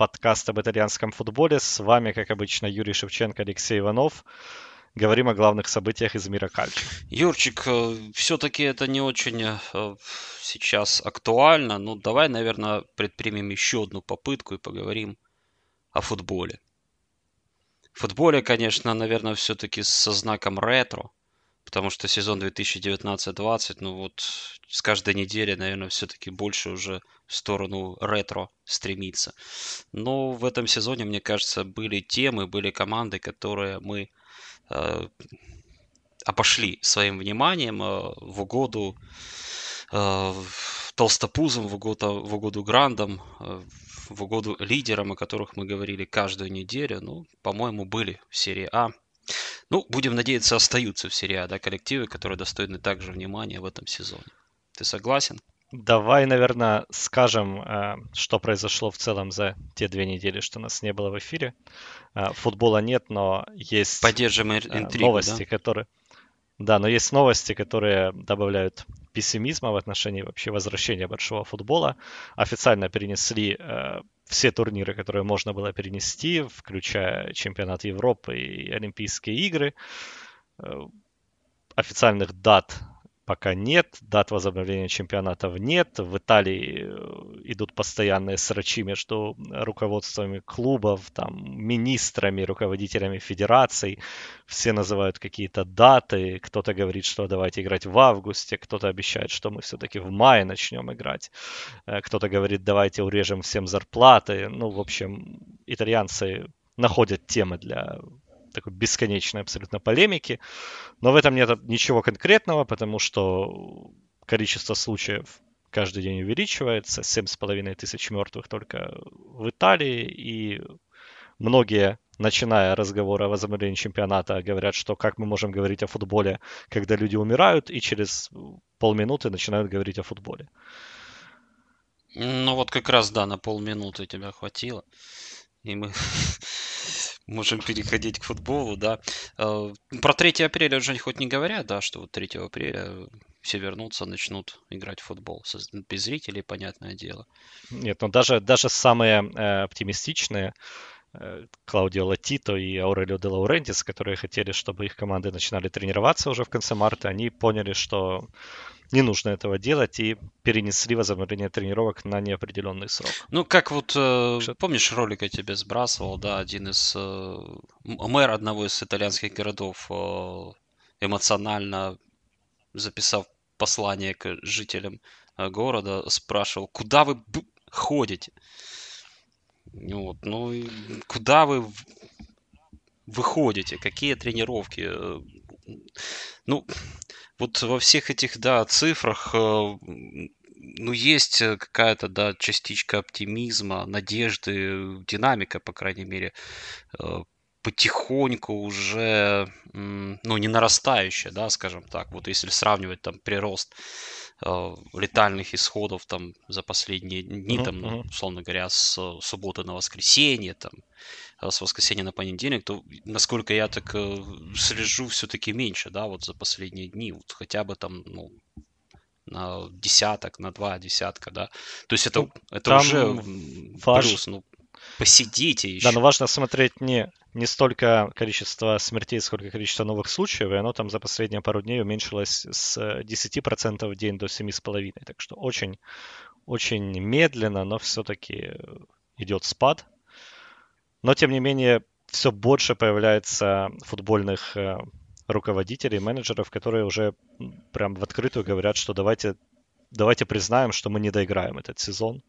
подкаст об итальянском футболе. С вами, как обычно, Юрий Шевченко, Алексей Иванов. Говорим о главных событиях из мира кальчо. Юрчик, э, все-таки это не очень э, сейчас актуально. Ну, давай, наверное, предпримем еще одну попытку и поговорим о футболе. В футболе, конечно, наверное, все-таки со знаком ретро потому что сезон 2019-20, ну вот с каждой недели, наверное, все-таки больше уже в сторону ретро стремится. Но в этом сезоне, мне кажется, были темы, были команды, которые мы э, обошли своим вниманием э, в угоду э, толстопузам, в угоду, в угоду грандам, э, в угоду лидерам, о которых мы говорили каждую неделю. Ну, по-моему, были в серии А ну, будем надеяться, остаются в серии А, да, коллективы, которые достойны также внимания в этом сезоне. Ты согласен? Давай, наверное, скажем, э, что произошло в целом за те две недели, что нас не было в эфире. Э, футбола нет, но есть Поддержим э, интригу, новости, да? которые... Да, но есть новости, которые добавляют пессимизма в отношении вообще возвращения большого футбола. Официально перенесли все турниры, которые можно было перенести, включая чемпионат Европы и Олимпийские игры. Э, официальных дат пока нет, дат возобновления чемпионатов нет. В Италии э, идут постоянные срачи между руководствами клубов, там, министрами, руководителями федераций. Все называют какие-то даты. Кто-то говорит, что давайте играть в августе, кто-то обещает, что мы все-таки в мае начнем играть. Э, кто-то говорит, давайте урежем всем зарплаты. Ну, в общем, итальянцы находят темы для такой бесконечной абсолютно полемики. Но в этом нет ничего конкретного, потому что количество случаев каждый день увеличивается. 7,5 тысяч мертвых только в Италии. И многие, начиная разговор о возобновлении чемпионата, говорят, что как мы можем говорить о футболе, когда люди умирают, и через полминуты начинают говорить о футболе. Ну вот как раз, да, на полминуты тебя хватило. И мы можем переходить к футболу, да. Э, про 3 апреля уже хоть не говорят, да, что вот 3 апреля все вернутся, начнут играть в футбол. Без зрителей, понятное дело. Нет, но даже, даже самые э, оптимистичные, э, Клаудио Латито и Аурелио де Лаурентис, которые хотели, чтобы их команды начинали тренироваться уже в конце марта, они поняли, что не нужно этого делать и перенесли возобновление тренировок на неопределенный срок. Ну, как вот, э, помнишь, ролик я тебе сбрасывал, да, один из, э, мэр одного из итальянских городов э, эмоционально записав послание к жителям э, города, спрашивал, куда вы ходите? Вот, ну, куда вы выходите, какие тренировки? Э, ну, вот во всех этих, да, цифрах, э, ну, есть какая-то, да, частичка оптимизма, надежды, динамика, по крайней мере, э, потихоньку уже, ну, не нарастающая, да, скажем так. Вот если сравнивать там прирост э, летальных исходов там за последние дни, uh-huh, там, uh-huh. условно говоря, с субботы на воскресенье, там, Э, с воскресенья на понедельник, то, насколько я так э, слежу, все-таки меньше, да, вот за последние дни, вот хотя бы там, ну, на десяток, на два десятка, да. То есть это, ну, это уже ваш... плюс, ну, посидите еще. Да, но важно смотреть не, не столько количество смертей, сколько количество новых случаев, и оно там за последние пару дней уменьшилось с 10% в день до 7,5%. Так что очень, очень медленно, но все-таки идет спад. Но, тем не менее, все больше появляется футбольных э, руководителей, менеджеров, которые уже прям в открытую говорят, что давайте, давайте признаем, что мы не доиграем этот сезон.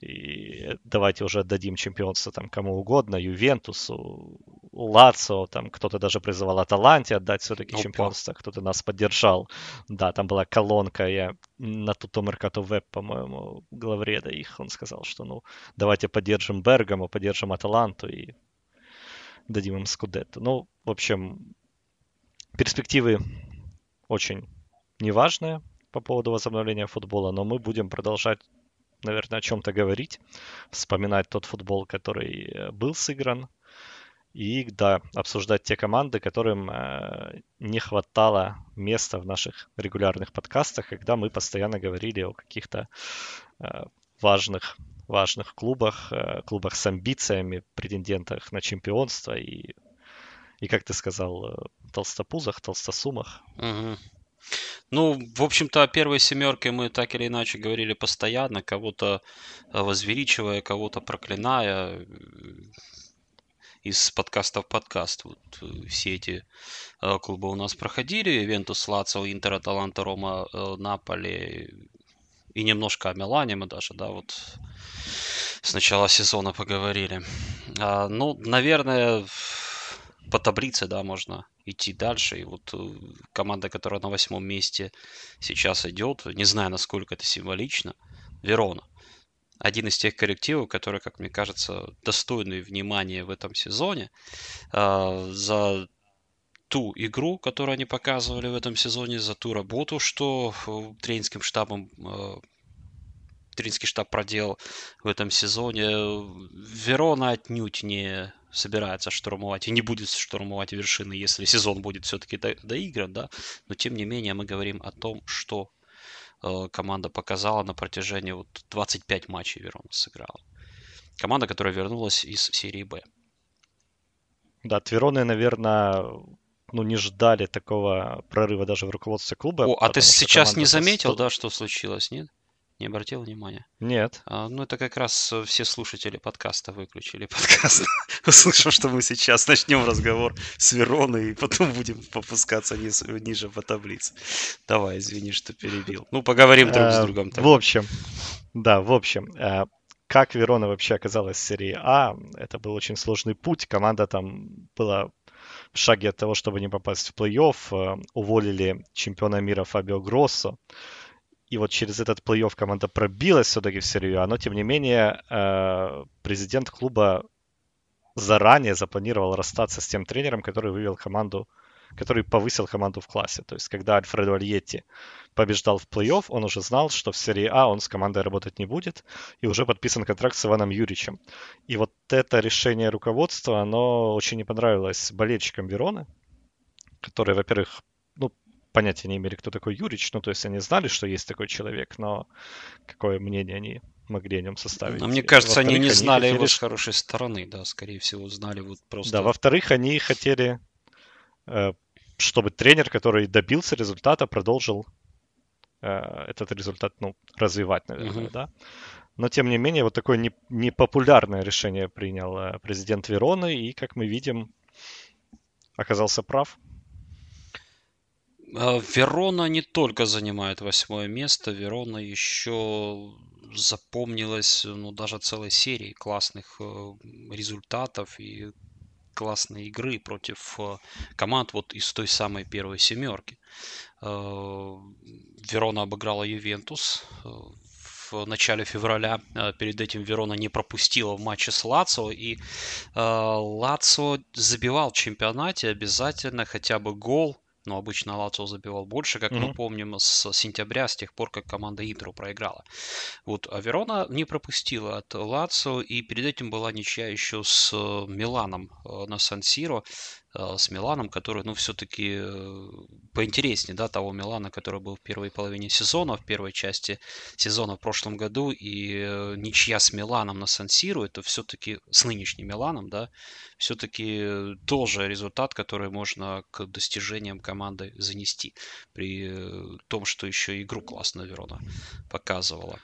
И давайте уже отдадим чемпионство там кому угодно, Ювентусу, Лацо, там кто-то даже призывал Аталанте отдать все-таки чемпионство, кто-то нас поддержал. Да, там была колонка, я на Туто Меркато Веб, по-моему, главреда их, он сказал, что ну, давайте поддержим Бергамо, поддержим Аталанту и дадим им Скудетто. Ну, в общем, перспективы очень неважные по поводу возобновления футбола, но мы будем продолжать наверное, о чем-то говорить, вспоминать тот футбол, который э, был сыгран, и, да, обсуждать те команды, которым э, не хватало места в наших регулярных подкастах, когда мы постоянно говорили о каких-то э, важных, важных клубах, э, клубах с амбициями, претендентах на чемпионство и, и как ты сказал, э, толстопузах, толстосумах. Угу. Ну, в общем-то, о первой семерке мы так или иначе говорили постоянно, кого-то э, возвеличивая, кого-то проклиная из подкаста в подкаст. Вот э, все эти клубы у нас проходили. Вентус, Лацио, Интер, Аталанта, Рома, Наполи и немножко о Милане мы даже, да, вот с начала сезона поговорили. А, ну, наверное, по таблице, да, можно идти дальше. И вот э, команда, которая на восьмом месте сейчас идет, не знаю, насколько это символично, Верона. Один из тех коллективов, которые, как мне кажется, достойны внимания в этом сезоне. А, за ту игру, которую они показывали в этом сезоне, за ту работу, что э, тренерским штабом э, тренерский штаб проделал в этом сезоне. Верона отнюдь не собирается штурмовать и не будет штурмовать вершины, если сезон будет все-таки до, доигран, да. Но тем не менее мы говорим о том, что команда показала на протяжении вот 25 матчей Верона сыграла. Команда, которая вернулась из серии Б. Да, Твероны, наверное, ну, не ждали такого прорыва даже в руководстве клуба. О, а ты сейчас не заметил, да, что случилось, нет? Не обратил внимания? Нет. А, ну, это как раз э, все слушатели подкаста выключили подкаст, услышав, что мы сейчас начнем разговор с Вероной, и потом будем попускаться низ, ниже по таблице. Давай, извини, что перебил. Ну, поговорим друг с э, другом. В общем, да, в общем, э, как Верона вообще оказалась в серии А, это был очень сложный путь. Команда там была в шаге от того, чтобы не попасть в плей-офф. Уволили чемпиона мира Фабио Гроссо и вот через этот плей-офф команда пробилась все-таки в серию А, но тем не менее э, президент клуба заранее запланировал расстаться с тем тренером, который вывел команду, который повысил команду в классе. То есть, когда Альфредо Альетти побеждал в плей-офф, он уже знал, что в серии А он с командой работать не будет, и уже подписан контракт с Иваном Юричем. И вот это решение руководства, оно очень не понравилось болельщикам Вероны, которые, во-первых, понятия не имели, кто такой Юрич. Ну, то есть они знали, что есть такой человек, но какое мнение они могли о нем составить. Но мне кажется, они не знали хотели... его с хорошей стороны, да, скорее всего, знали вот просто... Да, во-вторых, они хотели, э, чтобы тренер, который добился результата, продолжил э, этот результат, ну, развивать, наверное, uh-huh. да. Но, тем не менее, вот такое непопулярное решение принял э, президент Вероны, и, как мы видим, оказался прав. А, Верона не только занимает восьмое место, Верона еще запомнилась, ну, даже целой серией классных э, результатов и классной игры против э, команд вот из той самой первой семерки. Э, Верона обыграла Ювентус в начале февраля. Перед этим Верона не пропустила в матче с Лацо. И Лацо забивал в чемпионате обязательно хотя бы гол но обычно Лацио забивал больше, как mm-hmm. мы помним, с сентября, с тех пор, как команда Интеру проиграла. Вот, а Верона не пропустила от Лацио, и перед этим была ничья еще с э, Миланом э, на Сан-Сиро. Э, с Миланом, который, ну, все-таки э, поинтереснее, да, того Милана, который был в первой половине сезона, в первой части сезона в прошлом году, и э, ничья с Миланом на Сан-Сиру, это все-таки с нынешним Миланом, да, все-таки тоже результат, который можно к достижениям команды занести, при том, что еще игру классно Верона показывала.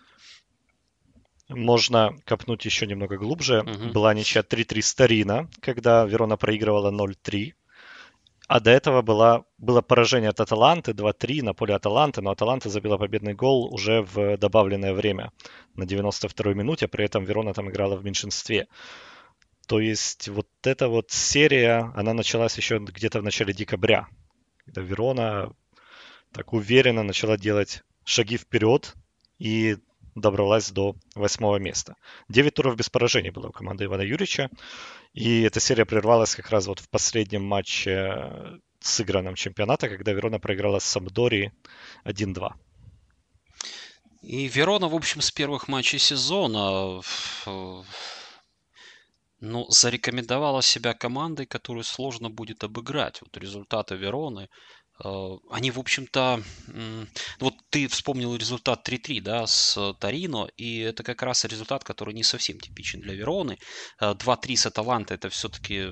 Можно копнуть еще немного глубже. Угу. Была ничья 3-3 Старина, когда Верона проигрывала 0-3. А до этого была, было поражение от Аталанты 2-3 на поле Аталанты, но Аталанта забила победный гол уже в добавленное время на 92-й минуте, при этом Верона там играла в меньшинстве. То есть вот эта вот серия, она началась еще где-то в начале декабря, когда Верона так уверенно начала делать шаги вперед и добралась до восьмого места. Девять туров без поражений было у команды Ивана Юрьевича. И эта серия прервалась как раз вот в последнем матче сыгранном чемпионата, когда Верона проиграла с Самдори 1-2. И Верона, в общем, с первых матчей сезона ну, зарекомендовала себя командой, которую сложно будет обыграть. Вот результаты Вероны Э, они, в общем-то, вот ты вспомнил результат 3-3, да, с Торино, и это как раз результат, который не совсем типичен для Вероны. 2-3 э, с Аталанта это все-таки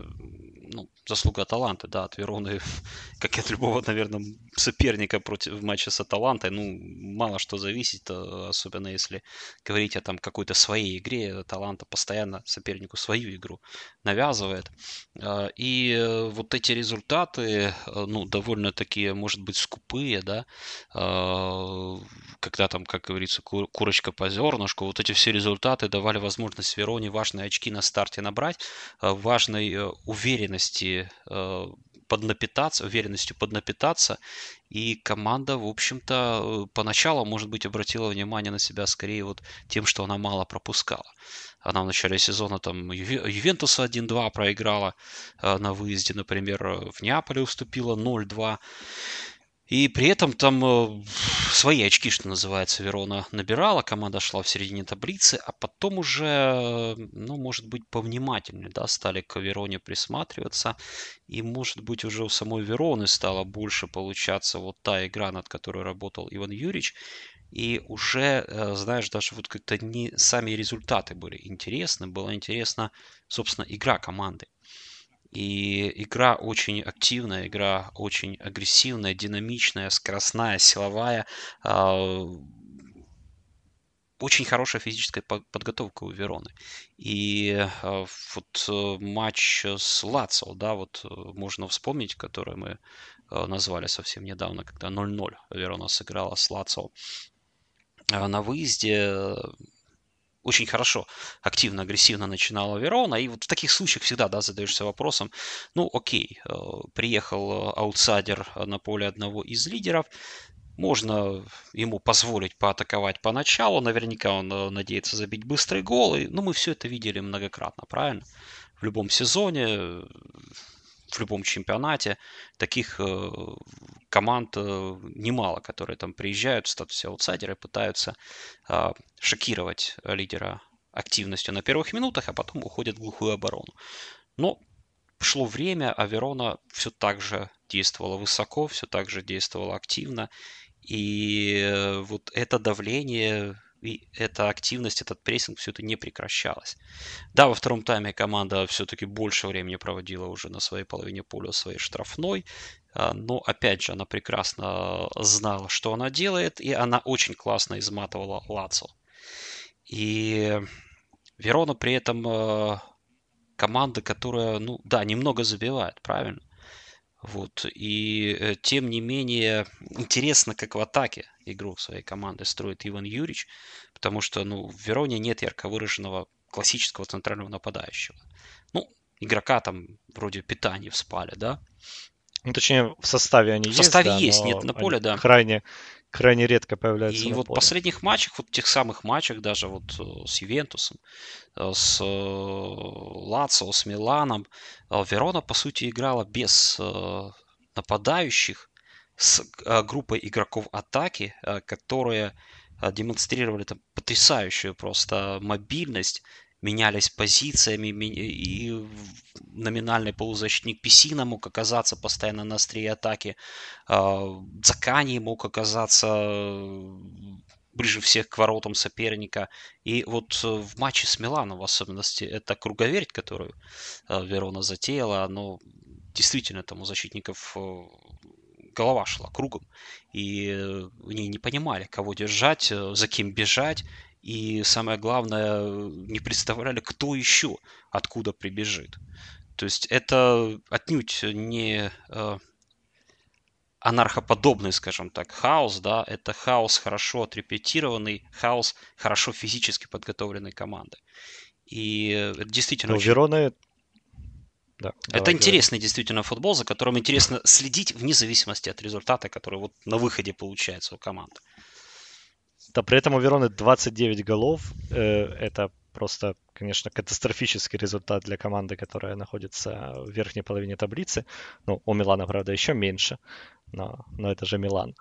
ну, заслуга Аталанты, да, от Вероны, как и от любого, наверное, соперника против матча с Аталантой, ну, мало что зависит, э, особенно если говорить о там какой-то своей игре, Аталанта постоянно сопернику свою игру навязывает. И вот эти результаты, ну, довольно-таки такие, может быть, скупые, да, а, когда там, как говорится, курочка по зернышку, вот эти все результаты давали возможность Вероне важные очки на старте набрать, а, важной э, уверенности э, поднапитаться, уверенностью поднапитаться. И команда, в общем-то, э, поначалу, может быть, обратила внимание на себя скорее вот тем, что она мало пропускала. Она в начале сезона там Ювентуса 1-2 проиграла э, на выезде, например, в Неаполе уступила 0-2. И при этом там э, свои очки, что называется, Верона набирала, команда шла в середине таблицы, а потом уже, ну, может быть, повнимательнее, да, стали к Вероне присматриваться, и, может быть, уже у самой Вероны стало больше получаться вот та игра, над которой работал Иван Юрьевич, и уже, э, знаешь, даже вот как-то не сами результаты были интересны, была интересна, собственно, игра команды. И игра очень активная, игра очень агрессивная, динамичная, скоростная, силовая. А, очень хорошая физическая подготовка у Вероны. И а, вот э, матч с Лацио, да, вот э, можно вспомнить, который мы э, назвали совсем недавно, когда 0-0 Верона сыграла с Лацио на выезде очень хорошо, активно, агрессивно начинала Верона. И вот в таких случаях всегда, да, задаешься вопросом, ну, окей, э, приехал э, аутсайдер на поле одного из лидеров, можно ему позволить поатаковать поначалу, наверняка он э, надеется забить быстрый гол, и, ну, мы все это видели многократно, правильно? В любом сезоне, в любом чемпионате таких э, команд э, немало, которые там приезжают в статусе аутсайдера и пытаются э, шокировать лидера активностью на первых минутах, а потом уходят в глухую оборону. Но шло время, а Верона все так же действовала высоко, все так же действовала активно. И э, вот это давление и эта активность, этот прессинг, все это не прекращалось. Да, во втором тайме команда все-таки больше времени проводила уже на своей половине поля своей штрафной, а, но опять же она прекрасно знала, что она делает, и она очень классно изматывала Лацо. И Верона при этом э, команда, которая, ну да, немного забивает, правильно? Вот. И э, тем не менее интересно, как в атаке игру своей команды строит Иван Юрьевич, потому что ну, в Вероне нет ярко выраженного классического центрального нападающего. Ну, игрока там вроде питания в спале, да? Ну, точнее, в составе они в есть. В составе да, есть, нет на поле, да. Крайне, крайне редко появляются. И вот поле. в последних матчах, вот тех самых матчах, даже вот э, с Ювентусом, э, с Лацио, с Миланом, Верона, по сути, играла без нападающих с группой игроков атаки, которые демонстрировали там потрясающую просто мобильность, менялись позициями, и номинальный полузащитник Песина мог оказаться постоянно на острие атаки, Дзакани мог оказаться ближе всех к воротам соперника. И вот э, в матче с Миланом, в особенности, это круговерть, которую Верона затеяла, оно действительно там у защитников э, голова шла кругом, и э, они не понимали, кого держать, э, за кем бежать, и самое главное, не представляли, кто еще откуда прибежит. То есть это отнюдь не анархоподобный, скажем так, хаос, да, это хаос хорошо отрепетированный, хаос хорошо физически подготовленной команды. И действительно... Но очень... Верона да. Это интересный действительно футбол, за которым интересно следить вне зависимости от результата, который вот на выходе получается у команд. Да, при этом у Вероны 29 голов. Э, это просто, конечно, катастрофический результат для команды, которая находится в верхней половине таблицы. Ну, у Милана, правда, еще меньше, но, но это же Милан.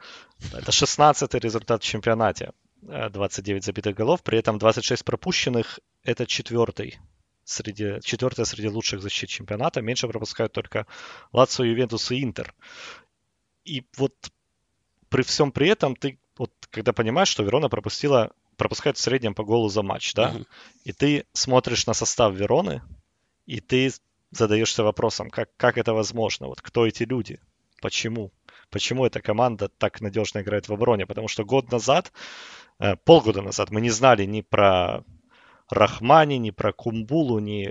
Это 16-й результат в чемпионате. 29 э, забитых голов, при этом 26 пропущенных. Это четвертый среди, четвертая среди лучших защит чемпионата. Меньше пропускают только Лацио, Ювентус и Интер. И вот при всем при этом ты вот когда понимаешь, что Верона пропустила, пропускает в среднем по голу за матч, да, uh-huh. и ты смотришь на состав Вероны, и ты задаешься вопросом, как, как это возможно, вот кто эти люди, почему, почему эта команда так надежно играет в обороне, потому что год назад, э, полгода назад мы не знали ни про Рахмани, ни про Кумбулу, ни,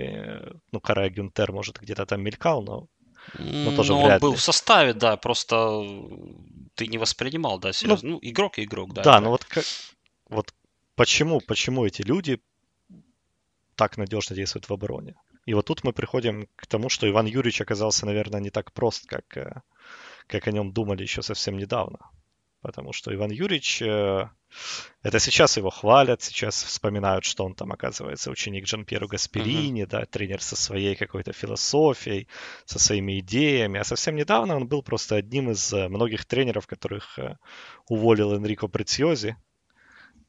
ну, Карай Гюнтер, может, где-то там мелькал, но, но тоже ну, он был ли. в составе, да, просто ты не воспринимал, да, серьезно. Ну, ну игрок и игрок, да. Да, ну вот, как, вот почему, почему эти люди так надежно действуют в обороне? И вот тут мы приходим к тому, что Иван Юрьевич оказался, наверное, не так прост, как, э, как о нем думали еще совсем недавно потому что Иван Юрьевич, э, это сейчас его хвалят, сейчас вспоминают, что он там, оказывается, ученик Джан Пьеру Гасперини, uh-huh. да, тренер со своей какой-то философией, со своими идеями, а совсем недавно он был просто одним из э, многих тренеров, которых э, уволил Энрико Прецьози,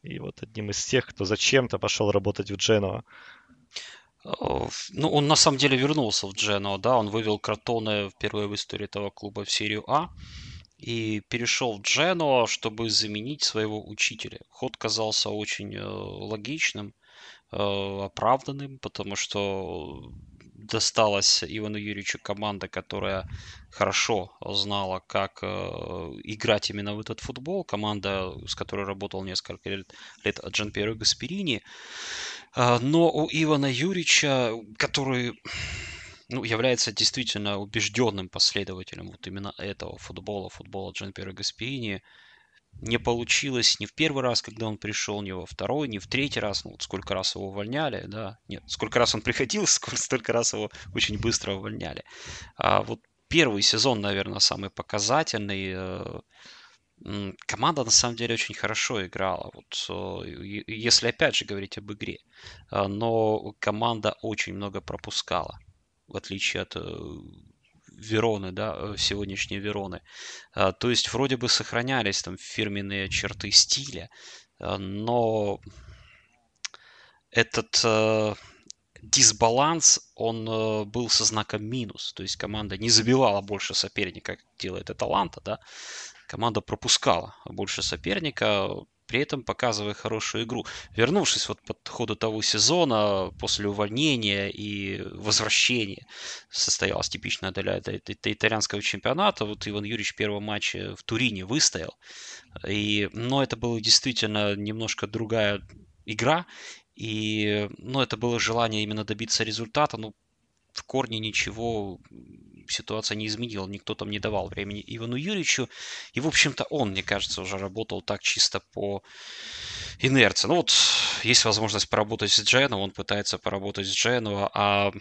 и вот одним из тех, кто зачем-то пошел работать в Дженуа. Ну, он на самом деле вернулся в Дженуа, да, он вывел Кротоне впервые в истории этого клуба в серию А и перешел в Дженуа, чтобы заменить своего учителя. Ход казался очень э, логичным, э, оправданным, потому что досталась Ивану Юрьевичу команда, которая хорошо знала, как э, играть именно в этот футбол. Команда, с которой работал несколько лет, лет Джан Пьеро Гасперини. Но у Ивана Юрьевича, который ну, является действительно убежденным последователем вот именно этого футбола, футбола Джан Пьера Гаспиини. Не получилось ни в первый раз, когда он пришел, ни во второй, ни в третий раз. Ну, вот сколько раз его увольняли, да. Нет, сколько раз он приходил, сколько, столько раз его очень быстро увольняли. А вот первый сезон, наверное, самый показательный. Э, команда на самом деле очень хорошо играла. Вот, э, если опять же говорить об игре. Э, но команда очень много пропускала в отличие от э, Вероны, да, э, сегодняшней Вероны. А, то есть вроде бы сохранялись там фирменные черты стиля, а, но этот э, дисбаланс, он был со знаком минус. То есть команда не забивала больше соперника, как делает Аталанта, да. Команда пропускала больше соперника, при этом показывая хорошую игру. Вернувшись вот под ходу того сезона, после увольнения и возвращения, состоялась типичная для итальянского чемпионата, вот Иван Юрьевич в первом матче в Турине выстоял. И, но это была действительно немножко другая игра, и, ну, это было желание именно добиться результата, ну, в корне ничего ситуация не изменила, никто там не давал времени Ивану Юрьевичу. И, в общем-то, он, мне кажется, уже работал так чисто по инерции. Ну вот, есть возможность поработать с Джену, он пытается поработать с Джену, а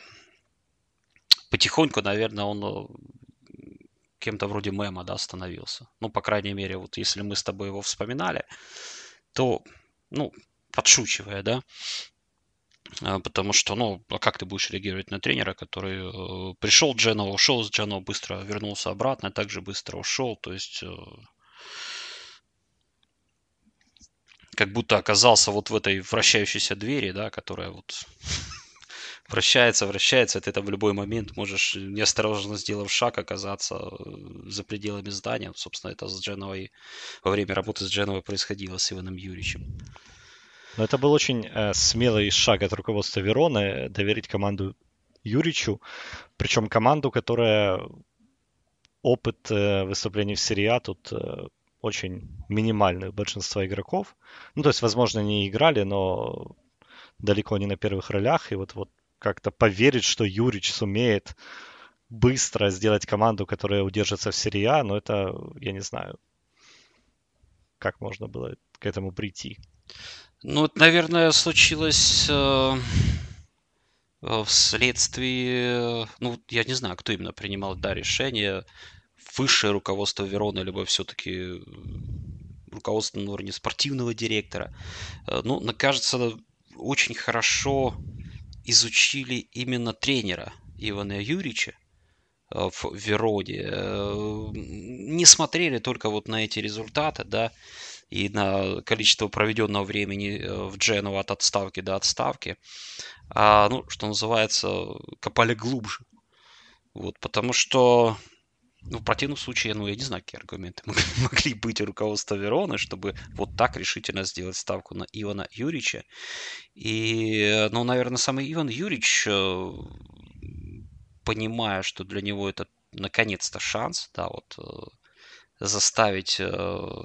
потихоньку, наверное, он э, кем-то вроде мема, да, становился. Ну, по крайней мере, вот если мы с тобой его вспоминали, то, ну, подшучивая, да, потому что, ну, а как ты будешь реагировать на тренера, который э, пришел в Дженова, ушел из Дженова, быстро вернулся обратно, также быстро ушел, то есть э, как будто оказался вот в этой вращающейся двери, да, которая вот вращается, вращается, ты там в любой момент можешь, неосторожно сделав шаг, оказаться э, за пределами здания. Собственно, это с Дженовой, во время работы с Дженовой происходило с Иваном Юрьевичем. Но это был очень э, смелый шаг от руководства Вероны доверить команду Юричу, причем команду, которая опыт э, выступлений в серии А тут э, очень минимальный у большинства игроков. Ну, то есть, возможно, не играли, но далеко не на первых ролях. И вот, вот как-то поверить, что Юрич сумеет быстро сделать команду, которая удержится в серии А, но это, я не знаю, как можно было к этому прийти. Ну, наверное, случилось э, э, вследствие, ну, я не знаю, кто именно принимал, да, решение, высшее руководство Вероны, либо все-таки руководство на уровне спортивного директора. Э, ну, кажется, очень хорошо изучили именно тренера Ивана Юрьевича э, в Вероне. Э, не смотрели только вот на эти результаты, да, и на количество проведенного времени в Джену от отставки до отставки, а, ну, что называется, копали глубже. Вот, потому что ну, в противном случае, ну, я не знаю, какие аргументы могли быть у руководства Вероны, чтобы вот так решительно сделать ставку на Ивана Юрьевича. И, ну, наверное, самый Иван Юрьевич, э, понимая, что для него это наконец-то шанс, да, вот, э, заставить э,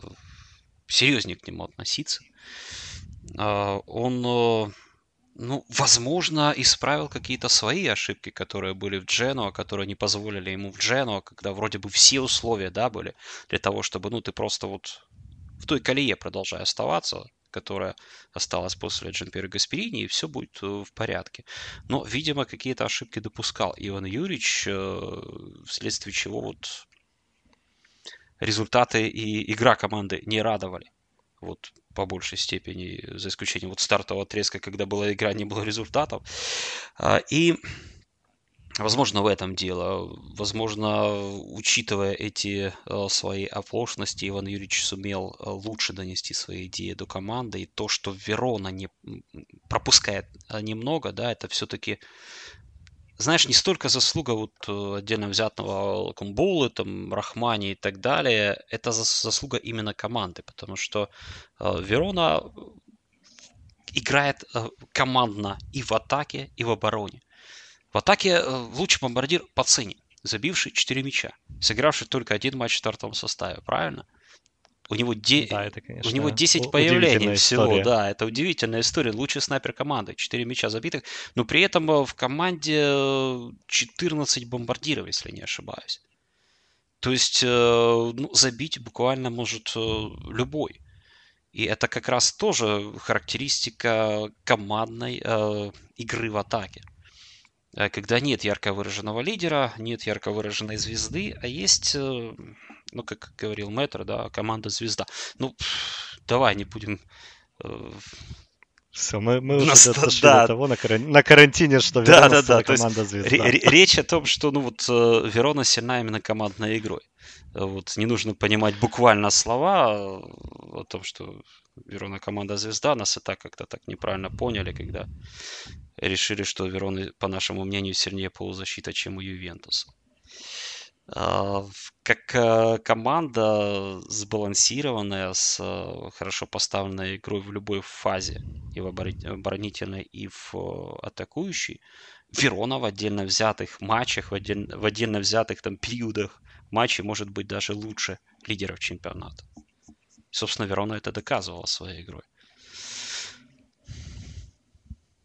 серьезнее к нему относиться, он ну, возможно, исправил какие-то свои ошибки, которые были в Дженуа, которые не позволили ему в Дженуа, когда вроде бы все условия, да, были для того, чтобы, ну, ты просто вот в той колее продолжай оставаться, которая осталась после Джанпера Гасперини, и все будет э, в порядке. Но, видимо, какие-то ошибки допускал Иван Юрьевич, э, вследствие чего вот результаты и игра команды не радовали. Вот по большей степени, за исключением вот стартового отрезка, когда была игра, не было результатов. А, и Возможно, в этом дело. Возможно, учитывая эти э, свои оплошности, Иван Юрьевич сумел э, лучше донести свои идеи до команды. И то, что Верона не пропускает э, немного, да, это все-таки знаешь, не столько заслуга вот э, отдельно взятого Кумбулы, там, Рахмани и так далее, это заслуга именно команды, потому что э, Верона играет э, командно и в атаке, и в обороне. В атаке лучший бомбардир по цене, забивший 4 мяча, сыгравший только один матч в стартовом составе, правильно? У него, де... да, это, конечно, у него 10 появлений всего, история. да, это удивительная история. Лучший снайпер команды, 4 мяча забитых, но при этом э, в команде 14 бомбардиров, если не ошибаюсь. То есть э, ну, забить буквально может э, любой. И это как раз тоже характеристика командной э, игры в атаке. Когда нет ярко выраженного лидера, нет ярко выраженной звезды, а есть ну, как говорил Мэтр, да, команда звезда. Ну, давай не будем э, все, мы, мы уже Нас, дошли да. до того на, каран... на карантине, что да, Верона да, да. команда звезда. Речь о том, что ну вот э, Верона сильна именно командной игрой. Вот не нужно понимать буквально слова о том, что Верона команда звезда. Нас и так как-то так неправильно поняли, когда решили, что Верона, по нашему мнению, сильнее полузащита, чем у Ювентуса. А, как э, команда сбалансированная, с э, хорошо поставленной игрой в любой фазе, и в оборонительной, и в э, атакующей, Верона в отдельно взятых матчах, в отдельно, в отдельно взятых там периодах матчей может быть даже лучше лидеров чемпионата. И, собственно, Верона это доказывала своей игрой.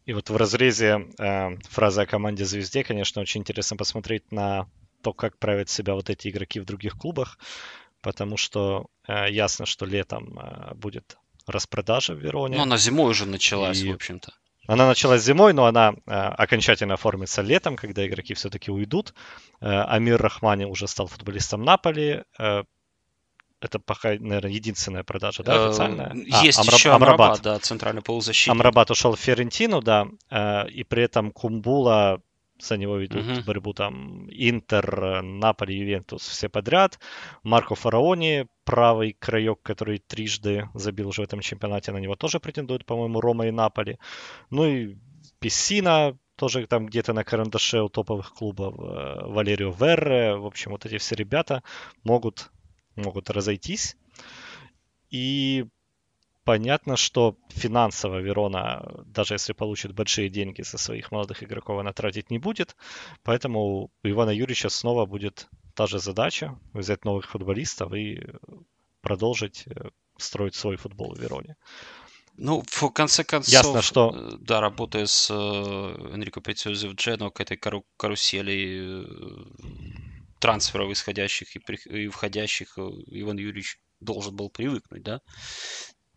И вот в разрезе э, фразы о команде звезде, конечно, очень интересно посмотреть на то, как правят себя вот эти игроки в других клубах, потому что э, ясно, что летом э, будет распродажа в Вероне. Ну, она зимой уже началась, и... в общем-то. Она началась зимой, но она э, окончательно оформится летом, когда игроки все-таки уйдут. Э, Амир Рахмани уже стал футболистом Наполи. Э, это пока, наверное, единственная продажа, да, э, официальная? Есть а, Амраб, еще Амрабат, Амрабат, да, центральный полузащитник. Амрабат ушел в Ферентину, да, э, и при этом Кумбула за него ведут uh-huh. борьбу там Интер, Наполи, Ювентус, все подряд. Марко Фараони, правый краек, который трижды забил уже в этом чемпионате, на него тоже претендуют, по-моему, Рома и Наполи. Ну и Пессина, тоже там где-то на карандаше у топовых клубов, э, Валерио Верре. В общем, вот эти все ребята могут, могут разойтись. И понятно, что финансово Верона, даже если получит большие деньги со своих молодых игроков, она тратить не будет. Поэтому у Ивана Юрьевича снова будет та же задача взять новых футболистов и продолжить э, строить свой футбол в Вероне. Ну, в конце концов, Ясно, что... Э, да, работая с э, Энрико Претиози в Джено к этой кару- карусели трансферов исходящих и, при... и входящих Иван Юрьевич должен был привыкнуть, да.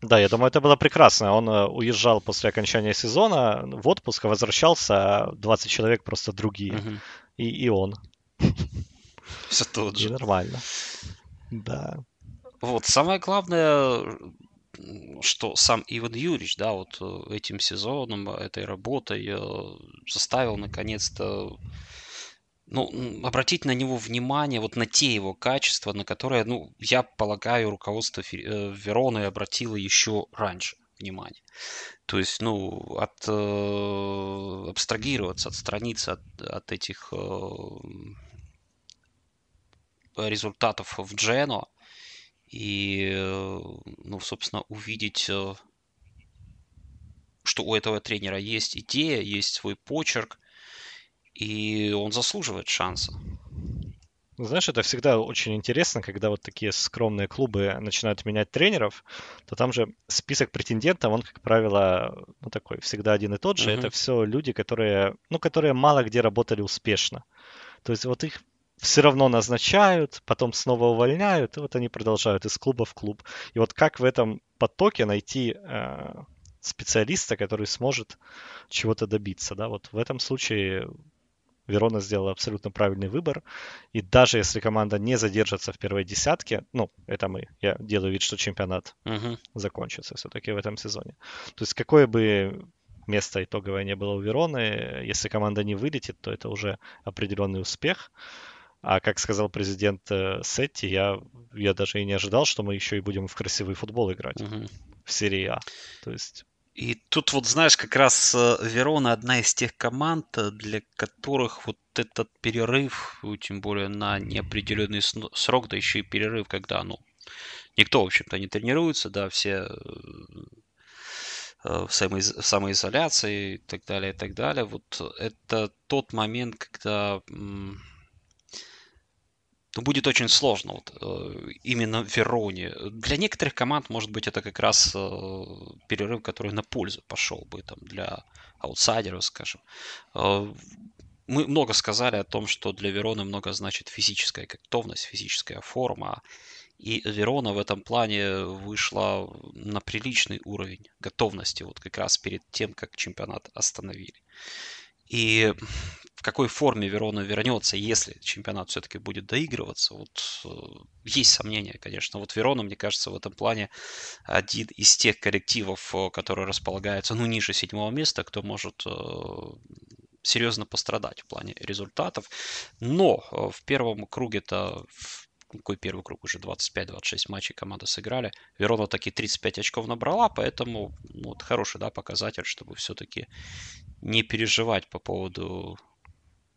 Да, я думаю, это было прекрасно. Он э, уезжал после окончания сезона в отпуск, а возвращался, а 20 человек просто другие. Мгм. И, и он. Все тот И же. нормально. Да. Вот, самое главное, что сам Иван Юрьевич, да, вот э, этим сезоном, этой работой э, заставил наконец-то ну, обратить на него внимание, вот на те его качества, на которые, ну, я полагаю, руководство э, Вероны обратило еще раньше внимание. То есть, ну, от, э, абстрагироваться, отстраниться от, от этих э, результатов в Джено и, э, ну, собственно, увидеть, э, что у этого тренера есть идея, есть свой почерк, и он заслуживает шанса. Ну, Знаешь, это всегда очень интересно, когда вот такие скромные клубы начинают менять тренеров, то там же список претендентов, он, как правило, ну, такой всегда один и тот же. Мгм. Это все люди, которые, ну, которые мало где работали успешно. То есть вот их все равно назначают, потом снова увольняют, и вот они продолжают из клуба в клуб. И вот как в этом потоке найти э, специалиста, который сможет чего-то добиться, да? Вот в этом случае Верона сделала абсолютно правильный выбор. И даже если команда не задержится в первой десятке, ну, это мы, я делаю вид, что чемпионат Мгм. закончится все-таки в этом сезоне. То есть какое бы место итоговое не было у Вероны, если команда не вылетит, то это уже определенный успех. А как сказал президент э, Сетти, я, я даже и не ожидал, что мы еще и будем в красивый футбол играть Мгм. в серии А. То есть, И тут вот, знаешь, как раз э, Верона одна из тех команд, э, для которых вот этот перерыв, э, тем более на неопределенный срок, да еще и перерыв, когда, ну, никто, в общем-то, не тренируется, да, все в самоиз- в самоизоляции и так далее, и так далее. Вот это тот момент, когда ну, будет очень сложно вот, э, именно в Вероне. Для некоторых команд, может быть, это как раз э, перерыв, который на пользу пошел бы там, для аутсайдеров, скажем. Э, Мы много сказали о том, что для Вероны много значит физическая готовность, физическая форма. И Верона в этом плане вышла на приличный уровень готовности вот как раз перед тем, как чемпионат остановили. И в какой форме Верона вернется, если чемпионат все-таки будет доигрываться, вот э, есть сомнения, конечно. Вот Верона, мне кажется, в этом плане один из тех коллективов, э, которые располагаются, ну, ниже седьмого места, кто может э, серьезно пострадать в плане результатов. Но в первом круге-то, какой первый круг уже 25-26 матчей команда сыграли. Верона таки 35 очков набрала, поэтому ну, вот хороший да, показатель, чтобы все-таки не переживать по поводу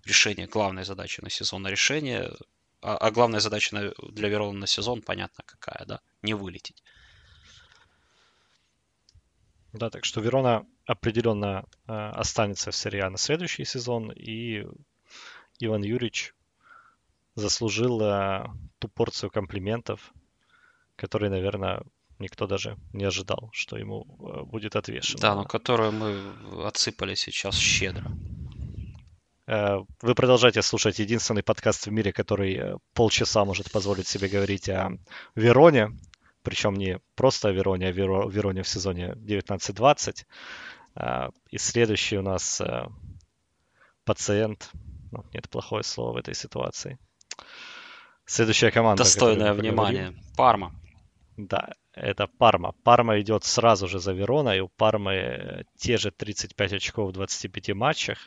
решения главной задачи на сезон на решение. А, а главная задача для Верона на сезон, понятно какая, да? Не вылететь. да, так что Верона определенно э, останется в серии А на следующий сезон, и Иван Юрьевич заслужил э, ту порцию комплиментов, которые, наверное, никто даже не ожидал, что ему э, будет отвешено. Да, но которую мы отсыпали сейчас щедро. Э, Вы продолжаете слушать единственный подкаст в мире, который э, полчаса может позволить себе говорить о Вероне, причем не просто о Вероне, а Веро- Вероне в сезоне 19-20. Э, И следующий у нас пациент, ну, нет, плохое слово в этой ситуации. Следующая команда. о Достойное мы поговорим, внимание. Парма. Да, это Парма. Парма идет сразу же за Верона, и у Пармы э, те же 35 очков в 25 матчах.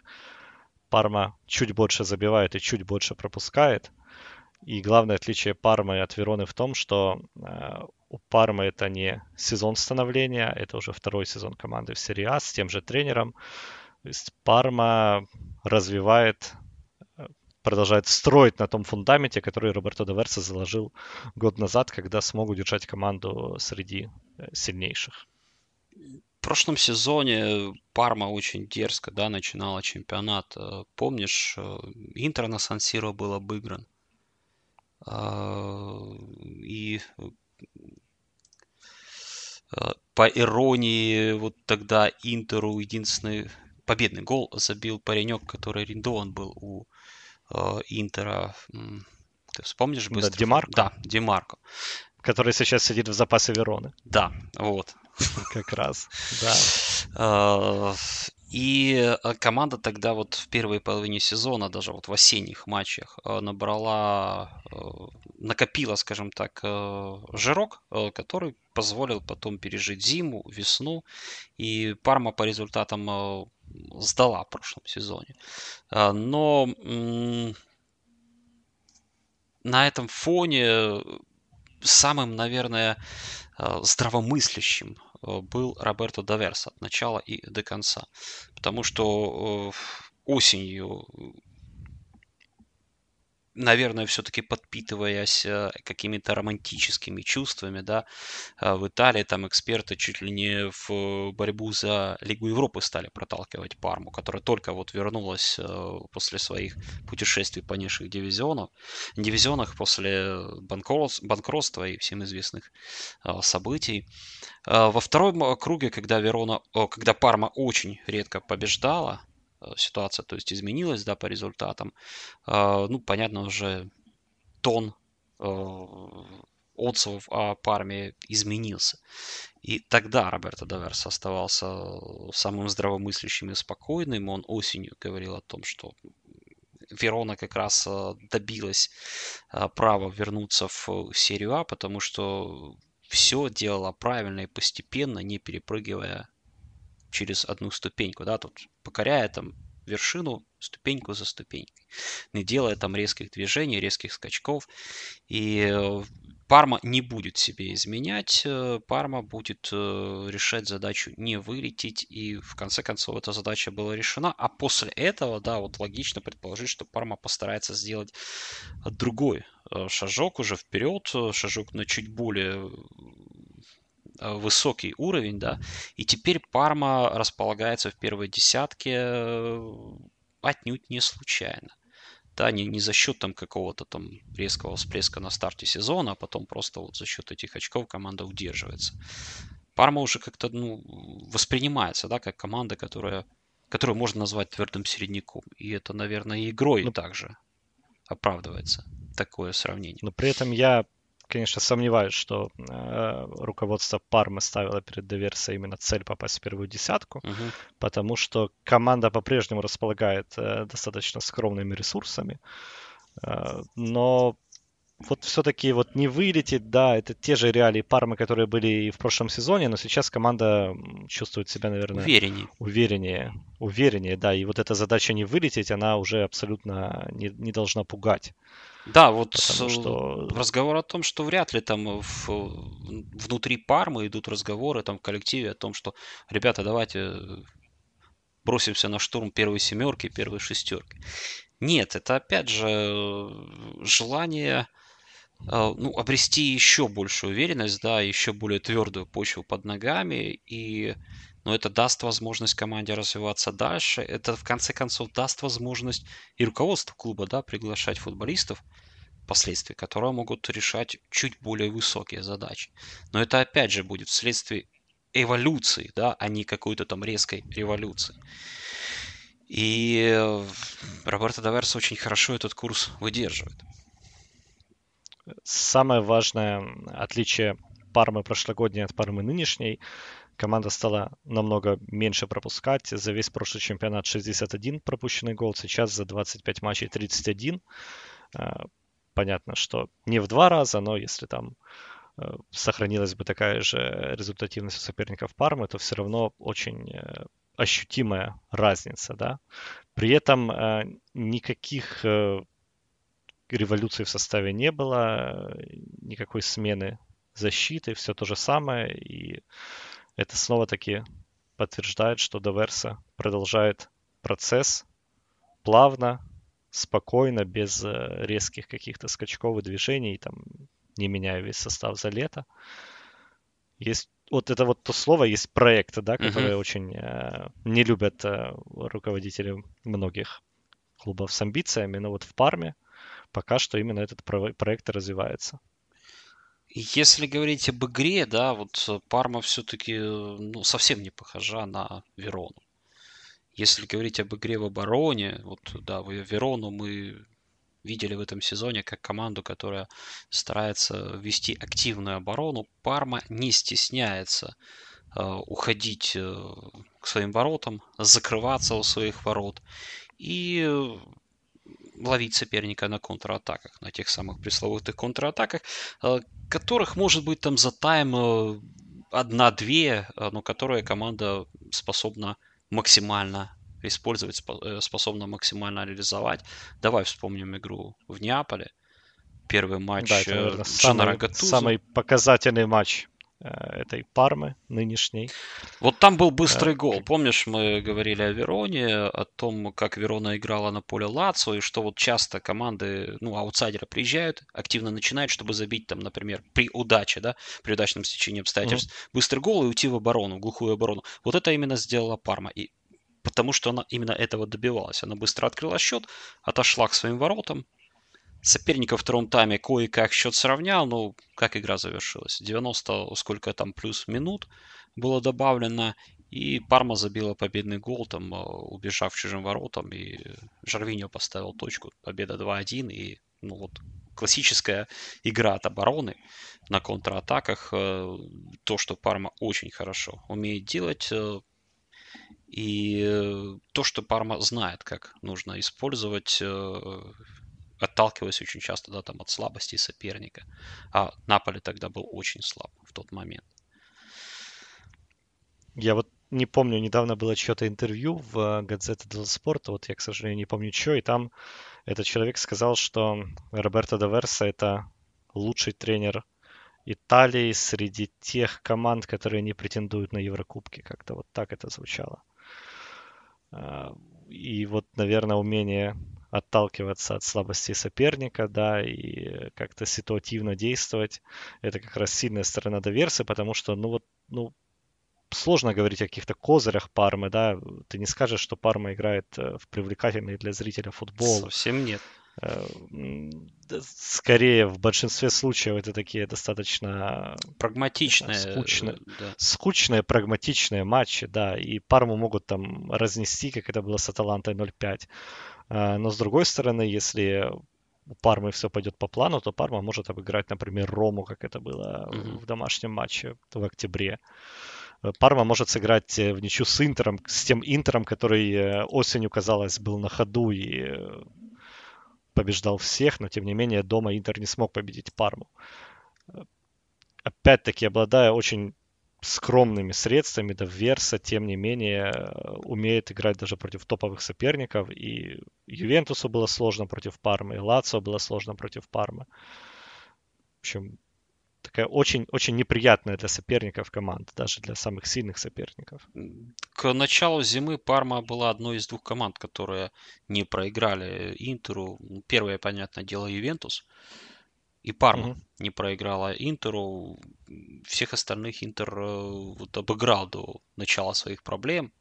Парма чуть больше забивает и чуть больше пропускает. И главное отличие Пармы от Вероны в том, что э, у Пармы это не сезон становления, это уже второй сезон команды в серии А с тем же тренером. То есть Парма развивает, продолжает строить на том фундаменте, который Роберто Доверса заложил год назад, когда смог удержать команду среди э, сильнейших. В прошлом сезоне Парма очень дерзко да, начинала чемпионат. Э, Помнишь, э, Интер на Сан-Сиро был обыгран. А, И по иронии, вот тогда Интеру единственный победный гол забил паренек, который арендован был у Интера. М, Ты вспомнишь Да, быстро? Демарко? Да, Демарко. Который сейчас сидит в запасе Вероны. Да, вот. Как раз, да. А, и э, команда тогда вот в первой половине сезона, даже вот в осенних матчах, э, набрала, э, накопила, скажем так, жирок, который позволил потом пережить зиму, весну. И Парма по результатам сдала в прошлом сезоне. Но на этом фоне самым, наверное, здравомыслящим Э, был Роберто Даверс от начала и до конца. Потому что э, осенью наверное, все-таки подпитываясь э, какими-то романтическими чувствами, да, э, в Италии там эксперты чуть ли не в борьбу за Лигу Европы стали проталкивать Парму, которая только вот вернулась э, после своих путешествий по низших дивизионов, дивизионах после банкротства и всем известных событий. Во втором круге, когда Верона, когда Парма очень редко побеждала, Э, ситуация, то есть изменилась, да, по результатам, э, ну, понятно, уже тон э, отзывов о Парме изменился. И тогда Роберто Даверс оставался самым здравомыслящим и спокойным. Он осенью говорил о том, что Верона как раз добилась права вернуться в серию А, потому что все делала правильно и постепенно, не перепрыгивая через одну ступеньку, да, тут покоряя там вершину ступеньку за ступенькой, не делая там резких движений, резких скачков. И э, Парма не будет себе изменять, э, Парма будет э, решать задачу не вылететь, и в конце концов эта задача была решена, а после этого, да, вот логично предположить, что Парма постарается сделать другой шажок уже вперед, шажок на чуть более высокий уровень, да, и теперь Парма располагается в первой десятке э, отнюдь не случайно. Да, не, не за счет там какого-то там резкого всплеска на старте сезона, а потом просто вот за счет этих очков команда удерживается. Парма уже как-то ну, воспринимается, да, как команда, которая, которую можно назвать твердым середняком. И это, наверное, игрой ну, также оправдывается такое сравнение. Но при этом я конечно, сомневаюсь, что э, руководство Пармы ставило перед Доверса именно цель попасть в первую десятку, uh-huh. потому что команда по-прежнему располагает э, достаточно скромными ресурсами. Э, но вот все-таки вот не вылететь, да, это те же реалии Пармы, которые были и в прошлом сезоне, но сейчас команда чувствует себя, наверное... Увереннее. Увереннее. Увереннее, да, и вот эта задача не вылететь, она уже абсолютно не, не должна пугать. Да, вот что... разговор о том, что вряд ли там в, внутри Пармы идут разговоры там в коллективе о том, что, ребята, давайте бросимся на штурм первой семерки, первой шестерки. Нет, это опять же желание ну, обрести еще большую уверенность, да, еще более твердую почву под ногами, и но это даст возможность команде развиваться дальше, это в конце концов даст возможность и руководству клуба, да, приглашать футболистов впоследствии, которые могут решать чуть более высокие задачи. Но это опять же будет вследствие эволюции, да, а не какой-то там резкой революции. И Роберто Даверс очень хорошо этот курс выдерживает. Самое важное отличие Пармы прошлогодней от Пармы нынешней, команда стала намного меньше пропускать. За весь прошлый чемпионат 61 пропущенный гол, сейчас за 25 матчей 31. А, понятно, что не в два раза, но если там э, сохранилась бы такая же результативность у соперников Пармы, то все равно очень э, ощутимая разница, да. При этом э, никаких революций в составе не было, никакой смены защиты, все то же самое, и это снова-таки подтверждает, что Доверса продолжает процесс плавно, спокойно, без э, резких каких-то скачков и движений, там, не меняя весь состав за лето. Есть вот это вот то слово, есть проекты, да, которые uh-huh. очень э, не любят э, руководители многих клубов с амбициями, но вот в Парме пока что именно этот про- проект развивается. Если говорить об игре, да, вот Парма все-таки ну, совсем не похожа на Верону. Если говорить об игре в обороне, вот да, Верону мы видели в этом сезоне как команду, которая старается вести активную оборону. Парма не стесняется уходить к своим воротам, закрываться у своих ворот и ловить соперника на контратаках, на тех самых пресловутых контратаках, которых может быть там за тайм одна-две, но которые команда способна максимально использовать, э, способна максимально реализовать. Давай вспомним игру в Неаполе. Первый матч да, это, наверное, самый, самый показательный матч э, этой Пармы нынешней. Вот там был быстрый гол. Помнишь, мы говорили о Вероне, о том, как Верона играла на поле Лацо, и что вот часто команды, ну, аутсайдеры приезжают, активно начинают, чтобы забить там, например, при удаче, да, при удачном стечении обстоятельств, mm-hmm. быстрый гол и уйти в оборону, в глухую оборону. Вот это именно сделала Парма. И потому что она именно этого добивалась. Она быстро открыла счет, отошла к своим воротам. Соперника в втором тайме кое-как счет сравнял, но как игра завершилась? 90 сколько там плюс минут было добавлено, и Парма забила победный гол, там, э, убежав чужим воротам, и Жарвиньо поставил точку. Победа 2-1, и ну вот классическая игра от обороны на контратаках. Э, то, что Парма очень хорошо умеет делать. Э, и то, что Парма знает, как нужно использовать, отталкиваясь очень часто да, там, от слабости соперника. А Наполе тогда был очень слаб в тот момент. Я вот не помню, недавно было чье-то интервью в газете Дело Спорта, вот я, к сожалению, не помню, что, и там этот человек сказал, что Роберто Даверса это лучший тренер Италии среди тех команд, которые не претендуют на Еврокубки. Как-то вот так это звучало. А, и вот, наверное, умение отталкиваться от слабостей соперника, да, и как-то ситуативно действовать, это как раз сильная сторона доверса, потому что, ну вот, ну, сложно говорить о каких-то козырях Пармы, да, ты не скажешь, что Парма играет э, в привлекательный для зрителя футбол. Совсем нет. Э, скорее в большинстве случаев это такие достаточно прагматичные, скучные, да. скучные прагматичные матчи, да, и Парму могут там разнести, как это было с Аталантой 0-5. А, но с другой стороны, если у Пармы все пойдет по плану, то Парма может обыграть, например, Рому, как это было mm-hmm. в домашнем матче в октябре. Парма может сыграть в ничью с Интером, с тем Интером, который э, осенью, казалось, был на ходу и побеждал всех, но тем не менее дома Интер не смог победить Парму. Опять-таки, обладая очень скромными средствами, да Верса, тем не менее, умеет играть даже против топовых соперников. И Ювентусу было сложно против Пармы, и Лацио было сложно против Пармы. В общем, такая очень, очень неприятная для соперников команда, даже для самых сильных соперников. К началу зимы Парма была одной из двух команд, которые не проиграли Интеру. Первое, понятное дело, Ювентус. И Парма угу. не проиграла Интеру. Всех остальных Интер э, вот обыграл до начала своих проблем.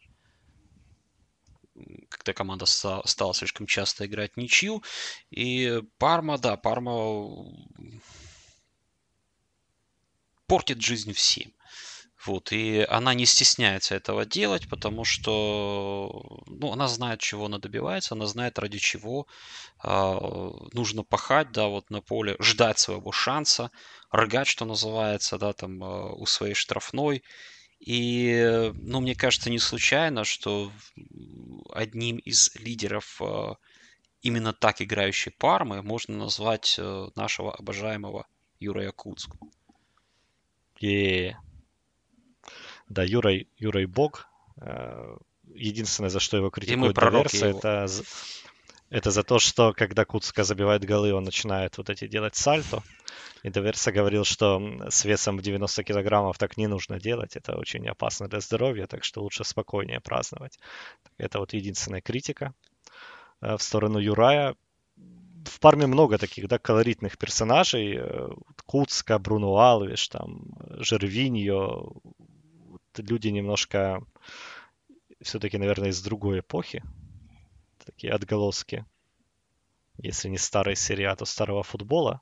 Когда команда стала слишком часто играть ничью. И Парма, да, Парма портит жизнь всем. Вот, и она не стесняется этого делать, потому что ну, она знает, чего она добивается, она знает, ради чего э, нужно пахать, да, вот на поле, ждать своего шанса, рыгать, что называется, да, там э, у своей штрафной. И, ну, мне кажется, не случайно, что одним из лидеров э, именно так играющей Пармы можно назвать э, нашего обожаемого Юра Якутску. И да, Юра, Юра и Бог. Э, единственное, за что его критикуют Доверса, это, это за то, что когда Куцка забивает голы, он начинает вот эти делать сальто. И Доверса говорил, что с весом в 90 килограммов так не нужно делать. Это очень опасно для здоровья, так что лучше спокойнее праздновать. Это вот единственная критика. Э, в сторону Юрая в Парме много таких, да, колоритных персонажей. Э, Куцка, Бруно Алвиш, там, Жервиньо. Люди немножко все-таки, наверное, из другой эпохи. Такие отголоски. Если не старой серии, а то старого футбола.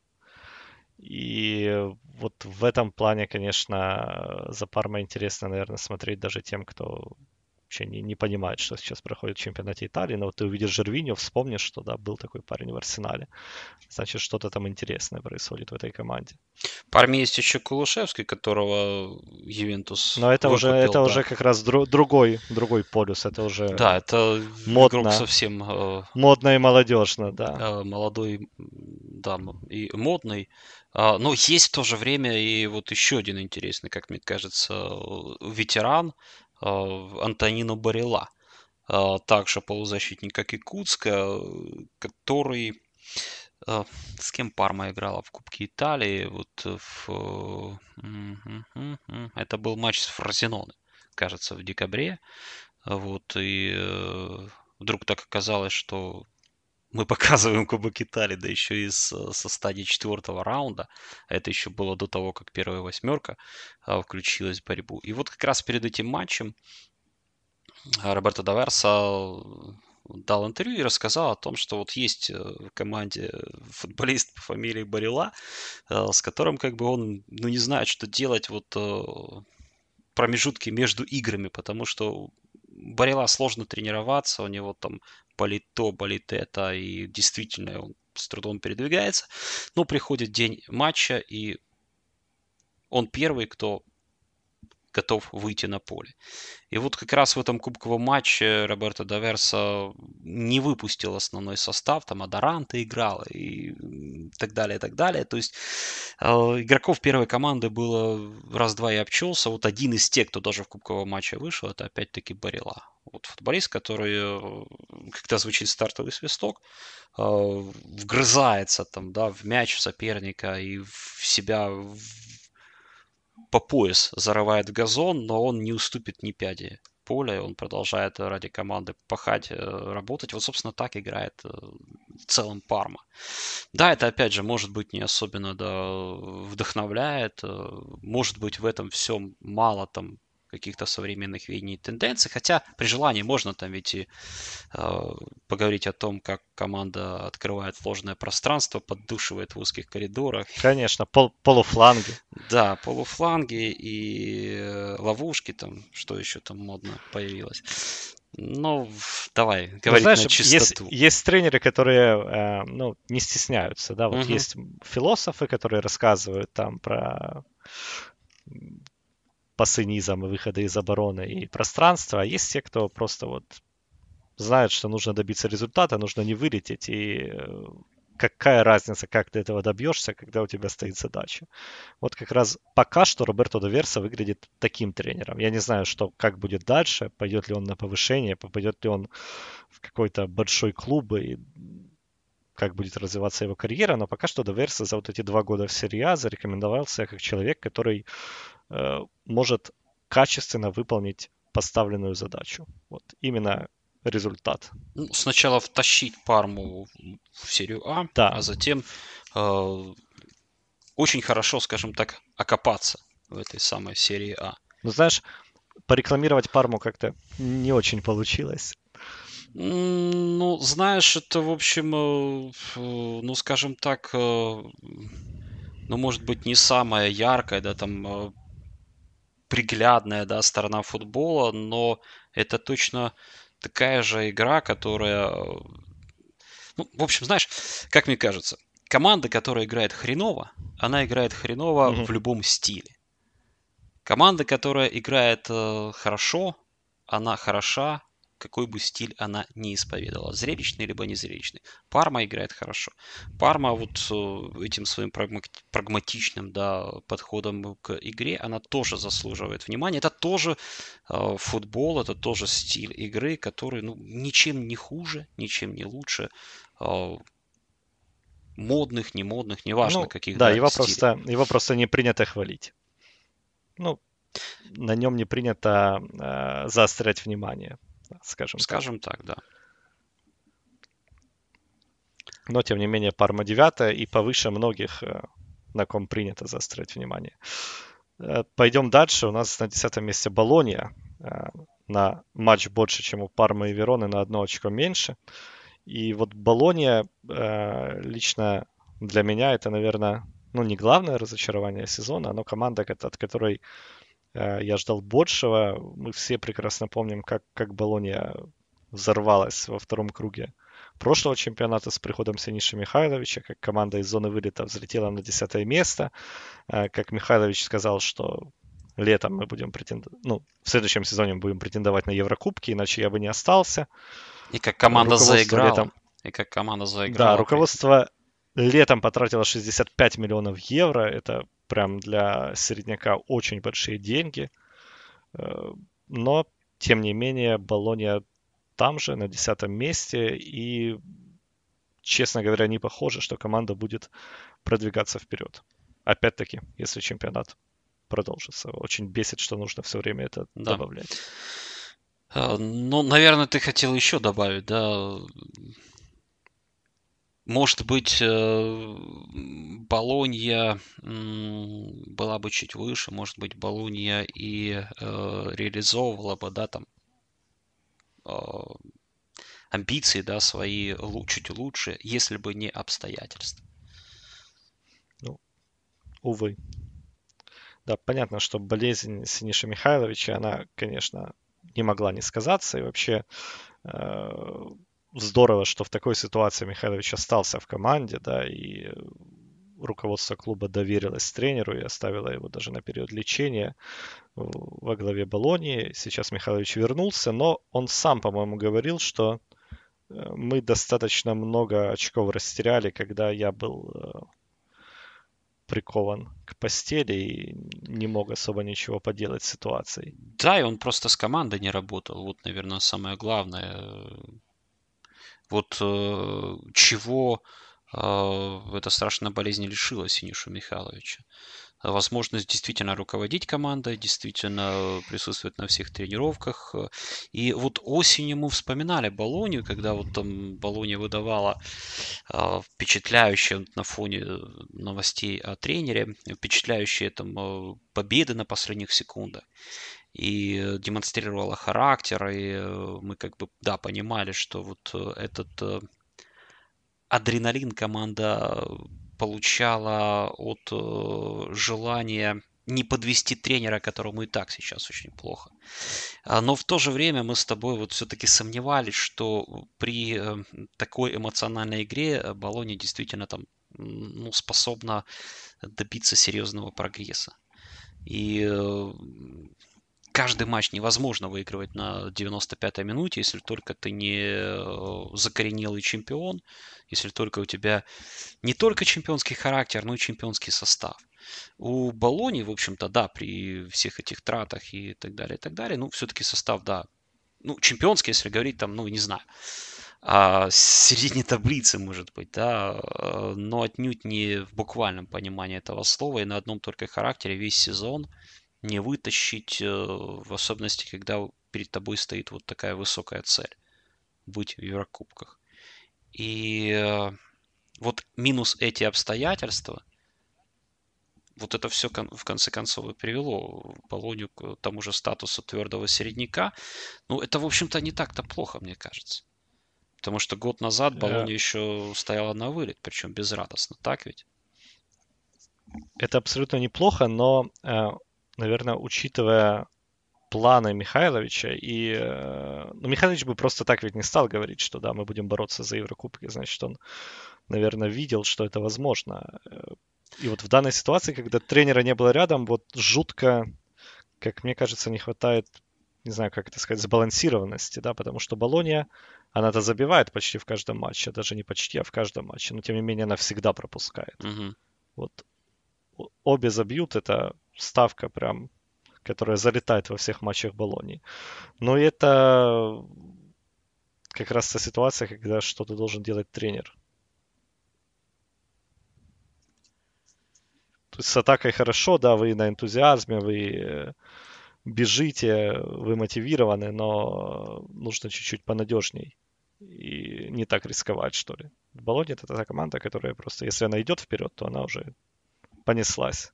И вот в этом плане, конечно, за Парма интересно, наверное, смотреть даже тем, кто вообще не, не понимают, что сейчас проходит в чемпионате Италии, но вот ты увидишь Жервиньо, вспомнишь, что да, был такой парень в Арсенале. Значит, что-то там интересное происходит в этой команде. Армии есть еще Кулушевский, которого Ювентус Но это уже, это да. уже как раз дру, другой, другой полюс, это уже Да, это модно, игрок совсем... Э, модно и молодежно, да. Э, молодой, да, и модный. А, но есть в то же время и вот еще один интересный, как мне кажется, ветеран а, Антонино Барила. А, также полузащитник, как и Куцка, который с кем Парма играла в Кубке Италии? Вот в... Это был матч с Фразиноне, кажется, в декабре. Вот, и э, вдруг так оказалось, что мы показываем Кубок Италии, да еще и с, со стадии четвертого раунда. Это еще было до того, как первая восьмерка а, включилась в борьбу. И вот как раз перед этим матчем а, Роберто Даверса дал интервью и рассказал о том, что вот есть э, в команде футболист по фамилии Барила, э, с которым как бы он ну, не знает, что делать вот э, промежутки между играми, потому что Барила сложно тренироваться, у него там болит то, болит это, и действительно он с трудом передвигается. Но приходит день матча, и он первый, кто готов выйти на поле. И вот как раз в этом кубковом матче Роберто Даверса не выпустил основной состав, там Адаранта играл и так далее, и так далее. То есть э, игроков первой команды было раз-два и обчелся. Вот один из тех, кто даже в кубковом матче вышел, это опять-таки Барила. Вот футболист, который, э, когда звучит стартовый свисток, э, вгрызается там, да, в мяч соперника и в себя по пояс зарывает в газон, но он не уступит ни пяди поля, он продолжает ради команды пахать, э, работать. Вот, собственно, так играет э, в целом Парма. Да, это, опять же, может быть, не особенно да, вдохновляет, э, может быть, в этом всем мало там каких-то современных веяний и тенденций. Хотя при желании можно там ведь и э, поговорить о том, как команда открывает сложное пространство, поддушивает в узких коридорах. Конечно, пол полуфланги. Да, полуфланги и э, ловушки там, что еще там модно появилось. Ну, давай, говорить ну, знаешь, на чистоту. Есть, есть тренеры, которые э, ну, не стесняются, да, вот угу. есть философы, которые рассказывают там про пасы низом и выходы из обороны и пространства, а есть те, кто просто вот знает, что нужно добиться результата, нужно не вылететь, и э, какая разница, как ты этого добьешься, когда у тебя стоит задача. Вот как раз пока что Роберто Доверса выглядит таким тренером. Я не знаю, что, как будет дальше, пойдет ли он на повышение, попадет ли он в какой-то большой клуб и как будет развиваться его карьера, но пока что Доверса за вот эти два года в серии А зарекомендовался как человек, который Э, может качественно выполнить поставленную задачу. Вот именно результат. Ну, сначала втащить Парму в серию А, да. а затем э, очень хорошо, скажем так, окопаться в этой самой серии А. Ну, знаешь, порекламировать Парму как-то не очень получилось. Ну, знаешь, это, в общем, э, ну, скажем так, ну, может быть, не самая яркая, да, там приглядная да, сторона футбола, но это точно такая же игра, которая... Ну, в общем, знаешь, как мне кажется, команда, которая играет хреново, она играет хреново mm-hmm. в любом стиле. Команда, которая играет э, хорошо, она хороша какой бы стиль она не исповедовала, зрелищный либо незрелищный. Парма играет хорошо. Парма вот э, этим своим прагматичным да, подходом к игре, она тоже заслуживает внимания. Это тоже э, футбол, это тоже стиль игры, который ну, ничем не хуже, ничем не лучше э, модных, не модных, неважно ну, каких. Да, его просто, его просто не принято хвалить. Ну, на нем не принято э, заострять внимание скажем, скажем так. так, да. Но, тем не менее, Парма 9 и повыше многих, э, на ком принято заострять внимание. Э, пойдем дальше. У нас на 10 месте Болония. Э, на матч больше, чем у Пармы и Вероны, на одно очко меньше. И вот Болония лично для меня это, наверное, ну не главное разочарование сезона, но команда, от которой я ждал большего. Мы все прекрасно помним, как, как Болония взорвалась во втором круге прошлого чемпионата с приходом Сениша Михайловича, как команда из зоны вылета взлетела на десятое место, э, как Михайлович сказал, что летом мы будем претендовать, ну, в следующем сезоне мы будем претендовать на Еврокубки, иначе я бы не остался. И как команда заиграла. Летом... И как команда заиграла. Да, руководство летом потратило 65 миллионов евро. Это прям для середняка очень большие деньги. Э, но, тем не менее, Болония там же, на десятом месте. И, честно говоря, не похоже, что команда будет продвигаться вперед. Опять-таки, если чемпионат продолжится. Очень бесит, что нужно все время это да. добавлять. А, ну, наверное, ты хотел еще добавить, да? Может быть, э, Болонья была бы чуть выше, может быть, Болонья и э, реализовывала бы, да, там а, амбиции, да, свои чуть лучше, если бы не обстоятельства. Ну, увы. Да, понятно, что болезнь Синиша Михайловича, она, конечно, не могла не сказаться. И вообще э, здорово, что в такой ситуации Михайлович остался в команде, да, и руководство клуба доверилось тренеру и оставило его даже на период лечения во главе Болонии. Сейчас Михайлович вернулся, но он сам, по-моему, говорил, что э, мы достаточно много очков растеряли, когда я был э, прикован к постели и не мог особо ничего поделать с ситуацией. Да, и он просто с командой не работал. Вот, наверное, самое главное. Вот э, чего э, эта страшная болезнь лишила Синишу Михайловича возможность действительно руководить командой, действительно присутствовать на всех тренировках. И вот осенью мы вспоминали Болонию, когда вот там Болония выдавала э, впечатляющие на фоне новостей о тренере, впечатляющие там э, победы на последних секундах и демонстрировала характер, и э, мы как бы, да, понимали, что вот этот адреналин команда получала от э, желания не подвести тренера, которому и так сейчас очень плохо. А, но в то же время мы с тобой вот все-таки сомневались, что при э, такой эмоциональной игре э, Болония действительно там ну, способна добиться серьезного прогресса. И каждый матч невозможно выигрывать на 95-й минуте, если только ты не э, закоренелый чемпион, если только у тебя не только чемпионский характер, но и чемпионский состав. У Болони, в общем-то, да, при всех этих тратах и так далее, и так далее, ну, все-таки состав, да, ну, чемпионский, если говорить там, ну, не знаю, а, середине таблицы, может быть, да, э, но отнюдь не в буквальном понимании этого слова, и на одном только характере весь сезон – не вытащить, э, в особенности, когда перед тобой стоит вот такая высокая цель быть в Еврокубках. И э, вот минус эти обстоятельства, вот это все в конце концов и привело Болонию к тому же статусу твердого середняка. Ну, это, в общем-то, не так-то плохо, мне кажется. Потому что год назад Болония yeah. еще стояла на вылет, причем безрадостно, так ведь? Это абсолютно неплохо, но э, наверное, учитывая планы Михайловича, и э, ну, Михайлович бы просто так ведь не стал говорить, что да, мы будем бороться за Еврокубки, значит, он, наверное, видел, что это возможно. Э, и вот в данной ситуации, когда тренера не было рядом, вот жутко, как мне кажется, не хватает, не знаю, как это сказать, сбалансированности, да, потому что Болония, она-то забивает почти в каждом матче, даже не почти, а в каждом матче, но тем не менее она всегда пропускает. Угу. Вот обе забьют, это ставка прям, которая залетает во всех матчах Болонии. Но это как раз та ситуация, когда что-то должен делать тренер. То есть с атакой хорошо, да, вы на энтузиазме, вы э, бежите, вы мотивированы, но нужно чуть-чуть понадежней и не так рисковать, что ли. Болония это та команда, которая просто, если она идет вперед, то она уже понеслась.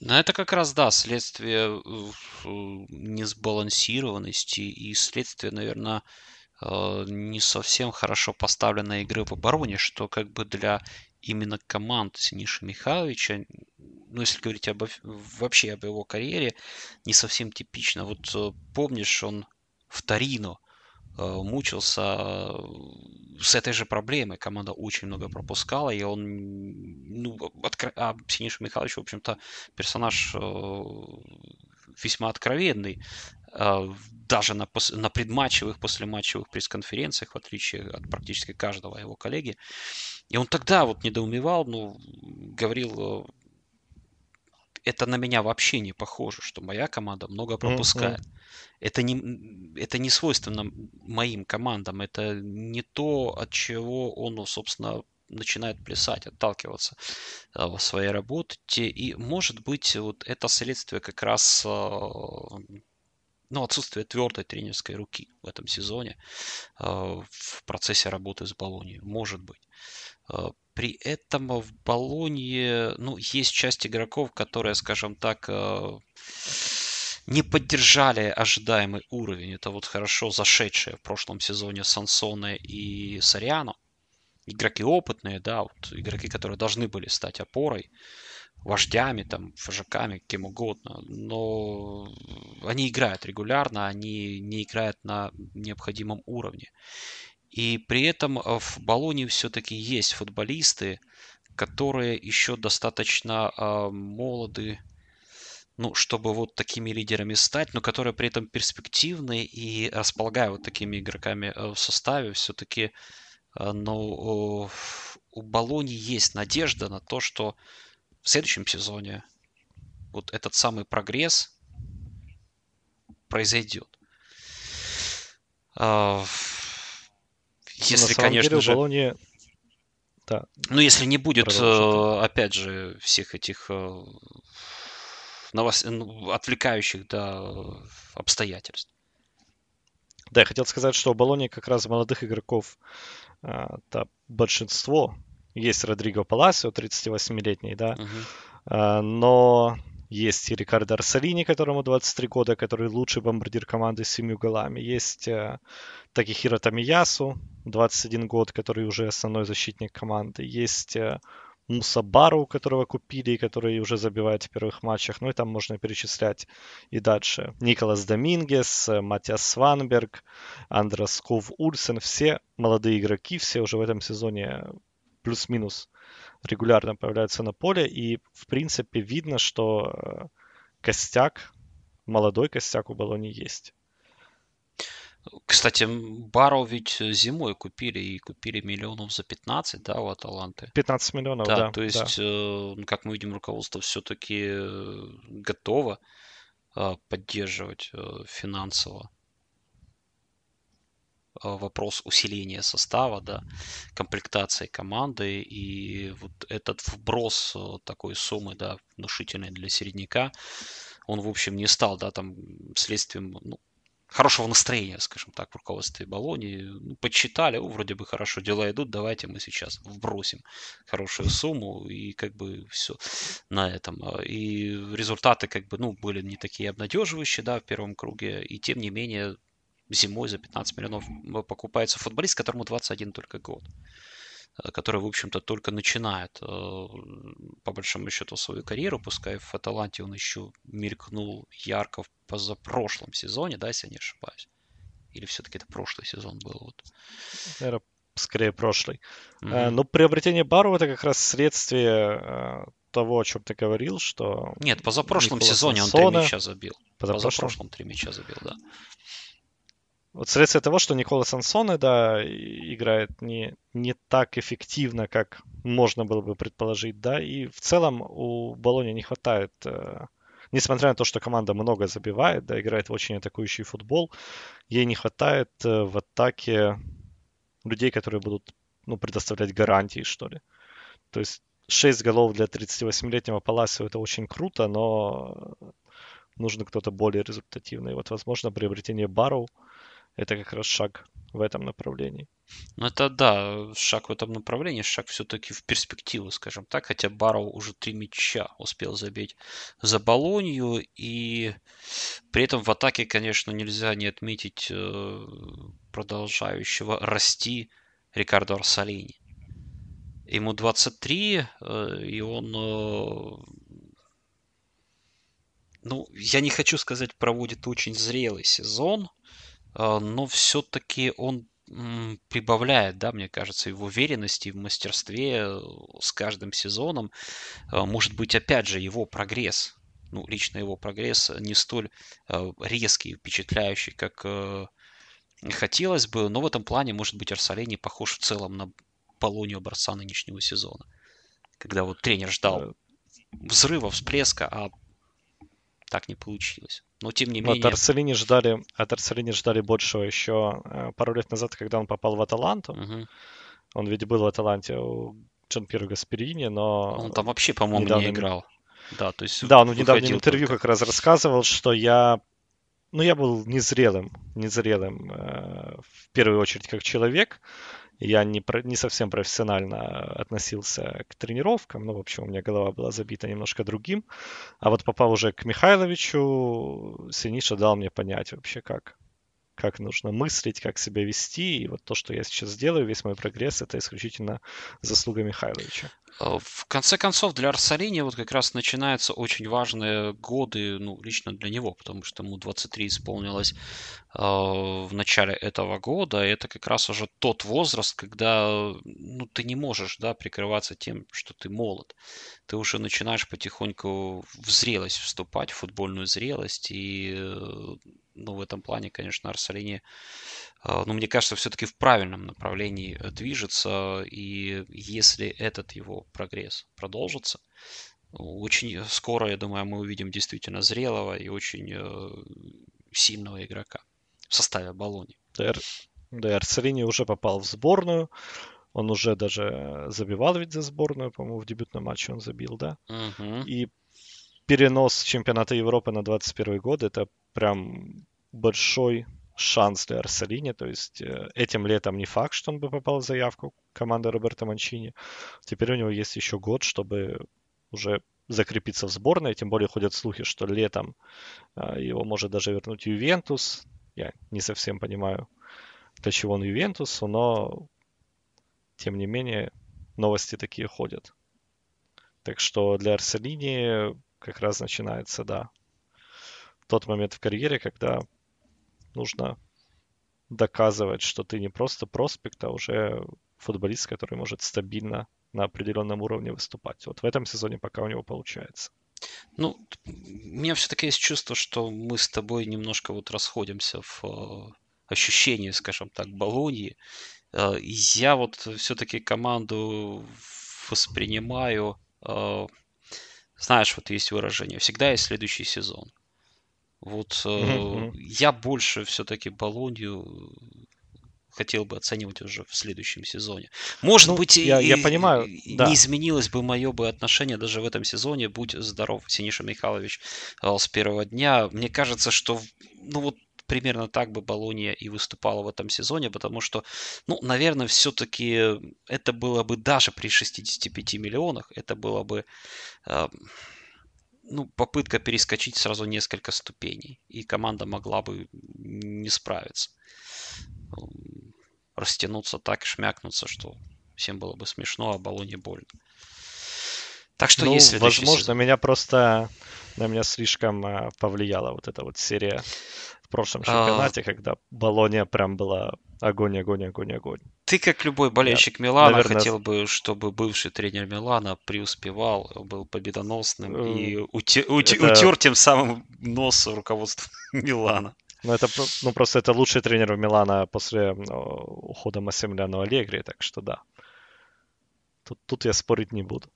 Ну, это как раз, да, следствие э, несбалансированности и следствие, наверное, э, не совсем хорошо поставленной игры в обороне, что как бы для именно команд Синиша Михайловича ну, если говорить об, вообще об его карьере, не совсем типично. Вот э, помнишь, он в Торино э, мучился э, с этой же проблемой. Команда очень много пропускала, и он, ну, откро... а Синиша Михайлович, в общем-то, персонаж весьма откровенный. Даже на, пос... на предматчевых, послематчевых пресс-конференциях, в отличие от практически каждого его коллеги. И он тогда вот недоумевал, ну, говорил, это на меня вообще не похоже, что моя команда много пропускает. Mm-hmm. Это не, это не свойственно моим командам, это не то, от чего он, ну, собственно, начинает плясать, отталкиваться э, в своей работе. И, может быть, вот это следствие как раз э, ну, отсутствие твердой тренерской руки в этом сезоне э, в процессе работы с Болонией. Может быть. Э, при этом в Болонье, ну, есть часть игроков, которые, скажем так, э, не поддержали ожидаемый уровень. Это вот хорошо зашедшие в прошлом сезоне Сансоне и Сариано. Игроки опытные, да, вот игроки, которые должны были стать опорой, вождями, там, фажаками, кем угодно. Но они играют регулярно, они не играют на необходимом уровне. И при этом э, в Болоне все-таки есть футболисты, которые еще достаточно э, молоды, ну, чтобы вот такими лидерами стать, но которые при этом перспективны и располагают вот такими игроками э, в составе, все-таки э, э, у Болони есть надежда на то, что в следующем сезоне вот этот самый прогресс произойдет. А, если, конечно деле, же... Болоне... Да. Ну, если не будет, Продолжим. Э, опять же, всех этих э, новос... Ну, отвлекающих да, обстоятельств. Да, я хотел сказать, что у Болони как раз молодых игроков да, э, большинство. Есть Родриго Паласио, 38-летний, да, угу. но есть и Рикардо Арсалини, которому 23 года, который лучший бомбардир команды с семью голами. Есть Такихира Тамиясу, 21 год, который уже основной защитник команды. Есть э, Муса Бару, которого купили, который уже забивает в первых матчах. Ну и там можно перечислять и дальше. Николас Домингес, э, Матиас Сванберг, Андрес Ков Ульсен. Все молодые игроки, все уже в этом сезоне плюс-минус регулярно появляются на поле. И в принципе видно, что э, костяк, молодой костяк у Болони есть. Кстати, Барроу ведь зимой купили и купили миллионов за 15, да, у Аталанты. 15 миллионов, да. Да, то есть, да. Э, как мы видим, руководство все-таки э, готово э, поддерживать финансово вопрос усиления состава, да, комплектации команды и вот этот вброс такой суммы, да, внушительной для середняка, он, в общем, не стал, да, там, следствием, ну, хорошего настроения, скажем так, в руководстве Болони. Ну, подсчитали, о, вроде бы хорошо, дела идут, давайте мы сейчас вбросим хорошую сумму и как бы все на этом. И результаты как бы, ну, были не такие обнадеживающие, да, в первом круге, и тем не менее зимой за 15 миллионов покупается футболист, которому 21 только год. Э, который, в общем-то, только начинает, э, по большому счету, свою карьеру, пускай в Аталанте он еще мелькнул ярко в позапрошлом сезоне, да, если я не ошибаюсь. Или все-таки это прошлый сезон был? Вот. Наверное, скорее прошлый. Mm-hmm. Но приобретение Бару это как раз следствие того, о чем ты говорил, что... Нет, позапрошлом Никола сезоне Сансона... он три мяча забил. Позапрошлом? позапрошлом три мяча забил, да. Вот вследствие того, что Никола Сансоне, да, играет не, не так эффективно, как можно было бы предположить, да, и в целом у Болони не хватает, э, несмотря на то, что команда много забивает, да, играет в очень атакующий футбол, ей не хватает э, в атаке людей, которые будут, ну, предоставлять гарантии, что ли. То есть 6 голов для 38-летнего Паласио это очень круто, но нужно кто-то более результативный. Вот, возможно, приобретение Барроу – это как раз шаг в этом направлении. Ну, это да, шаг в этом направлении, шаг все-таки в перспективу, скажем так, хотя Барроу уже три мяча успел забить за Болонью, и при этом в атаке, конечно, нельзя не отметить э, продолжающего расти Рикардо Арсалини. Ему 23, э, и он э, ну, я не хочу сказать, проводит очень зрелый сезон, но все-таки он прибавляет, да, мне кажется, и в уверенности, и в мастерстве э, с каждым сезоном. А, может быть, опять же, его прогресс, ну, лично его прогресс не столь э, резкий, впечатляющий, как э, хотелось бы, но в этом плане, может быть, Арсалени похож в целом на Полонию образца нынешнего сезона. Когда вот тренер ждал взрыва, всплеска, а так не получилось. Но тем не менее... От Арселини ждали, от Арселини ждали большего еще э, пару лет назад, когда он попал в Аталанту. Угу. Он ведь был в Аталанте у Джан Пьеро Гасперини, но... Он там вообще, по-моему, недавно... не играл. Да, то есть да, он в недавнем интервью только... как раз рассказывал, что я ну, я был незрелым, незрелым э, в первую очередь как человек, я не, про, не совсем профессионально относился к тренировкам. Ну, в общем, у меня голова была забита немножко другим. А вот попал уже к Михайловичу, Синиша дал мне понять вообще, как, как нужно мыслить, как себя вести. И вот то, что я сейчас делаю, весь мой прогресс, это исключительно заслуга Михайловича. Э, в конце концов, для Арсалини вот как раз начинаются очень важные годы, ну, лично для него, потому что ему 23 исполнилось э, в начале этого года. И это как раз уже тот возраст, когда ну, ты не можешь да, прикрываться тем, что ты молод. Ты уже начинаешь потихоньку в зрелость вступать, в футбольную зрелость. И э, ну, в этом плане, конечно, Арсалини а, ну, мне кажется, все-таки в правильном направлении э, движется, и если этот его прогресс продолжится, очень скоро, я думаю, мы увидим действительно зрелого и очень э, сильного игрока в составе Болони. Да, да, Арцелини уже попал в сборную, он уже даже забивал ведь за сборную, по-моему, в дебютном матче он забил, да? Угу. И перенос чемпионата Европы на 21 год это прям большой шанс для Арсалини. То есть э, этим летом не факт, что он бы попал в заявку команды Роберта Манчини. Теперь у него есть еще год, чтобы уже закрепиться в сборной. Тем более ходят слухи, что летом э, его может даже вернуть Ювентус. Я не совсем понимаю, для чего он Ювентусу, но тем не менее новости такие ходят. Так что для Арсалини как раз начинается, да, тот момент в карьере, когда нужно доказывать, что ты не просто проспект, а уже футболист, который может стабильно на определенном уровне выступать. Вот в этом сезоне пока у него получается. Ну, у меня все-таки есть чувство, что мы с тобой немножко вот расходимся в э, ощущении, скажем так, Болоньи. Э, я вот все-таки команду воспринимаю, э, знаешь, вот есть выражение, всегда есть следующий сезон. Вот э, я больше все-таки Болонью хотел бы оценивать уже в следующем сезоне. Может ну, быть, я, и, я понимаю, не да. изменилось бы мое бы отношение даже в этом сезоне, будь здоров, Синиша Михайлович, э, с первого дня. Мне кажется, что ну вот примерно так бы Болония и выступала в этом сезоне, потому что, ну, наверное, все-таки это было бы даже при 65 миллионах, это было бы э, ну, попытка перескочить сразу несколько ступеней, и команда могла бы не справиться. Растянуться так, шмякнуться, что всем было бы смешно, а Болоне больно. Так что ну, если возможно, сезон. меня просто на меня слишком э, повлияла вот эта вот серия в прошлом а. чемпионате, а... когда Болония прям была огонь, огонь, огонь, огонь. Ты, как любой болельщик Я, Милана, наверное... хотел бы, чтобы бывший тренер Милана преуспевал, был победоносным и утер, утер, это... утер тем самым нос руководства Милана. Ну, это ну, просто это лучший тренер Милана после ухода Массимилиано Аллегри, так что да. Тут, тут я спорить не буду.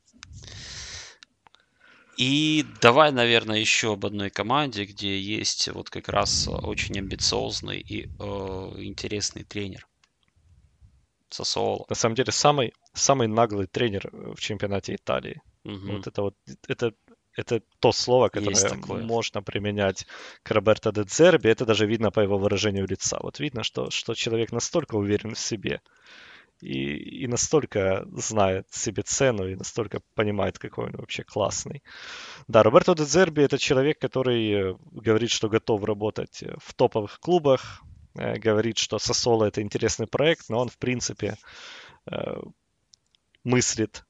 И давай, наверное, еще об одной команде, где есть вот как раз очень амбициозный и э, интересный тренер. Сосоло. На самом деле, самый, самый наглый тренер в чемпионате Италии. Угу. Вот это вот, это, это то слово, которое можно применять к Роберто де Дзерби. Это даже видно по его выражению лица. Вот видно, что, что человек настолько уверен в себе, и, и настолько знает себе цену и настолько понимает, какой он вообще классный. Да, Роберто де Зерби это человек, который э, говорит, что готов работать в топовых клубах, э, говорит, что Сосоло это интересный проект, но он в принципе э, мыслит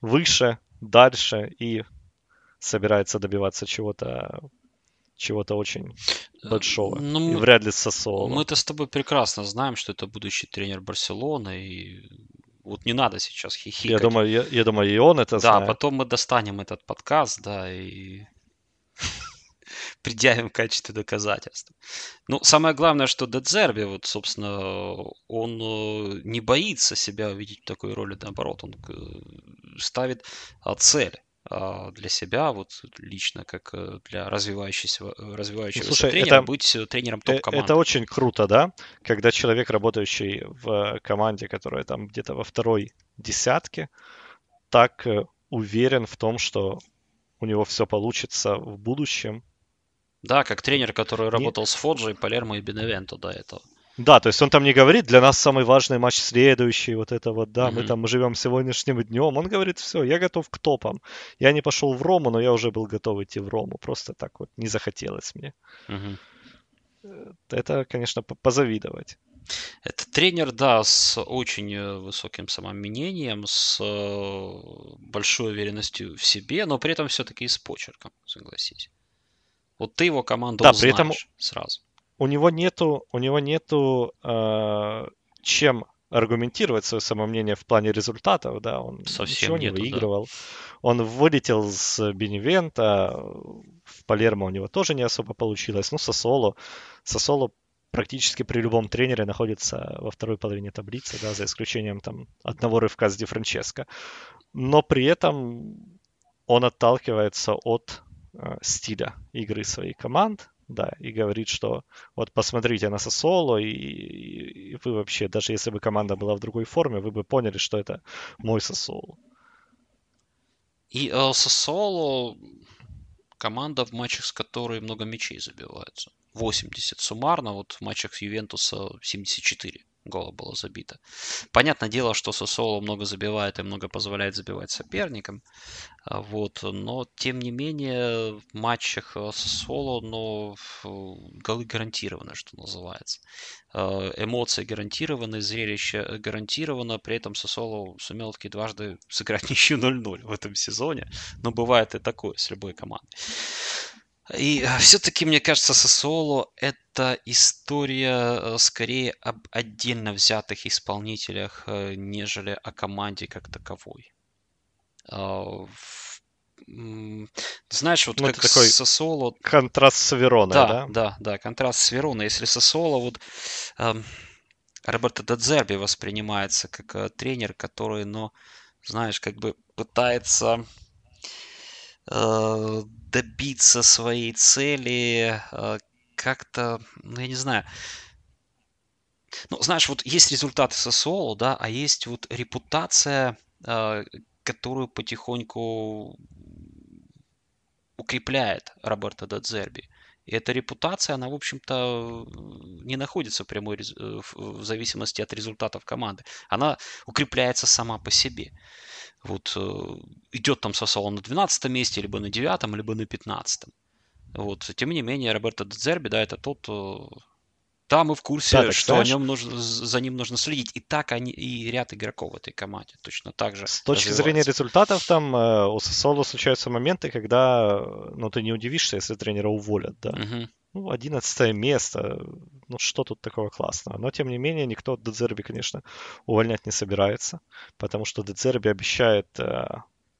выше, дальше и собирается добиваться чего-то чего-то очень Э, большого. Ну, И мы- вряд ли Сосоло. Мы-то с тобой прекрасно знаем, что это будущий тренер Барселоны, и вот не надо сейчас хихикать. Я думаю, я, я думаю, и он это да, знает. потом мы достанем этот подкаст, да, и предъявим в качестве доказательства. Ну, самое главное, что Дедзерби, вот, собственно, он э, не боится себя увидеть в такой роли, наоборот, он э, ставит цель для себя, вот лично, как э, для развивающегося, э, развивающегося слушай, тренера, это- быть э, тренером топ-команды. Это очень круто, да? Когда человек, работающий в команде, которая там где-то во второй десятке, так уверен в том, что у него все получится в будущем. Да, как тренер, который работал с Фоджи, Палермо и Беневенто до этого. Да, то есть он там не говорит, для нас самый важный матч следующий, вот это вот, да, мы Мгм. там живем сегодняшним днем. Он говорит, все, я готов к топам. Я не пошел в Рому, но я уже был готов идти в Рому. Просто так вот не захотелось мне. Мгм. Это, конечно, по- позавидовать. Это тренер, да, с очень э, высоким самомнением, с э, большой уверенностью в себе, но при этом все-таки и с почерком, согласись. Вот ты его команду Да, узнаешь при этом- сразу. У него нету, у него нету э, чем аргументировать свое самомнение в плане результатов, да, он Совсем ничего не нету, да. выигрывал. Он вылетел с Беневента, в Палермо у него тоже не особо получилось. Ну, Сосоло, Сосоло практически при любом тренере находится во второй половине таблицы, да, за исключением там одного рывка с Ди Франческо. Но при этом он отталкивается от э, стиля игры своей команд, да, и говорит, что вот посмотрите на Сосоло, и, и- вы вообще, даже если бы команда была в другой форме, вы бы поняли, что это мой Сосоло. И э, Сосоло команда, в матчах с которой много мячей забивается. 80 суммарно, вот в матчах Ювентуса 74 гола было забито. Понятное дело, что Сосоло много забивает и много позволяет забивать соперникам. А, Вот, но тем не менее в матчах э, Сосоло, но голы гарантированы, что называется. Э, Эмоции гарантированы, зрелище гарантировано, при этом Сосоло сумел таки дважды сыграть ничью 0-0 в этом сезоне. Но бывает и такое с любой командой. И все-таки, мне кажется, Сосоло это история э, скорее об отдельно взятых исполнителях, э, нежели о команде как таковой. Знаешь, вот Ну, как такой Сосоло Контраст с Вероной, да, да? да, да, контраст с Вероной. Если Сосоло, вот эм, Роберто Дадзерби воспринимается как э, тренер, который, ну, знаешь, как бы пытается э, добиться своей цели э, как-то, ну, я не знаю. Ну, знаешь, вот есть результаты Сосоло, да, а есть вот репутация, э, которую потихоньку укрепляет Роберто Дадзерби. И эта репутация, она, в общем-то, не находится в прямой э, в зависимости от результатов команды. Она укрепляется сама по себе. Вот э, идет там Сосоло на 12 месте, либо на 9, либо на 15. Вот. Тем не менее, Роберто Дедзерби, да, это тот... Да, мы в курсе, Да, так что знаешь- о нем нужно, за ним нужно следить. И так они, и ряд игроков в этой команде точно так же С точки зрения результатов, там э, у Сосоло случаются моменты, когда, ну, ты не удивишься, если тренера уволят, да. Мгм. Ну, 11 место, ну, что тут такого классного? Но, тем не менее, никто Дедзерби, конечно, увольнять не собирается, потому что Дедзерби обещает э,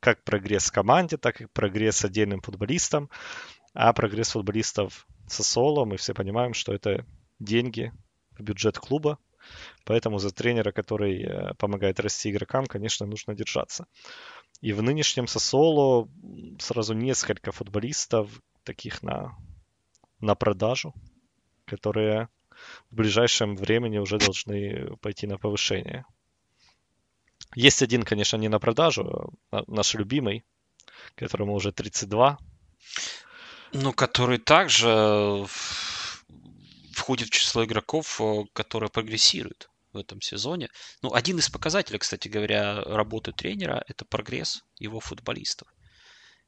как прогресс команде, так и прогресс отдельным футболистам, а прогресс футболистов Сосоло, мы все понимаем, что это деньги в бюджет клуба, поэтому за тренера, который э, помогает расти игрокам, конечно, нужно держаться. И в нынешнем Сосоло сразу несколько футболистов, таких на, на продажу, которые в ближайшем времени уже должны пойти на повышение. Есть один, конечно, не на продажу, а наш любимый, которому уже 32. Ну, который также в- входит в число игроков, э, которые прогрессируют в этом сезоне. Ну, один из показателей, кстати говоря, работы тренера – это прогресс его футболистов.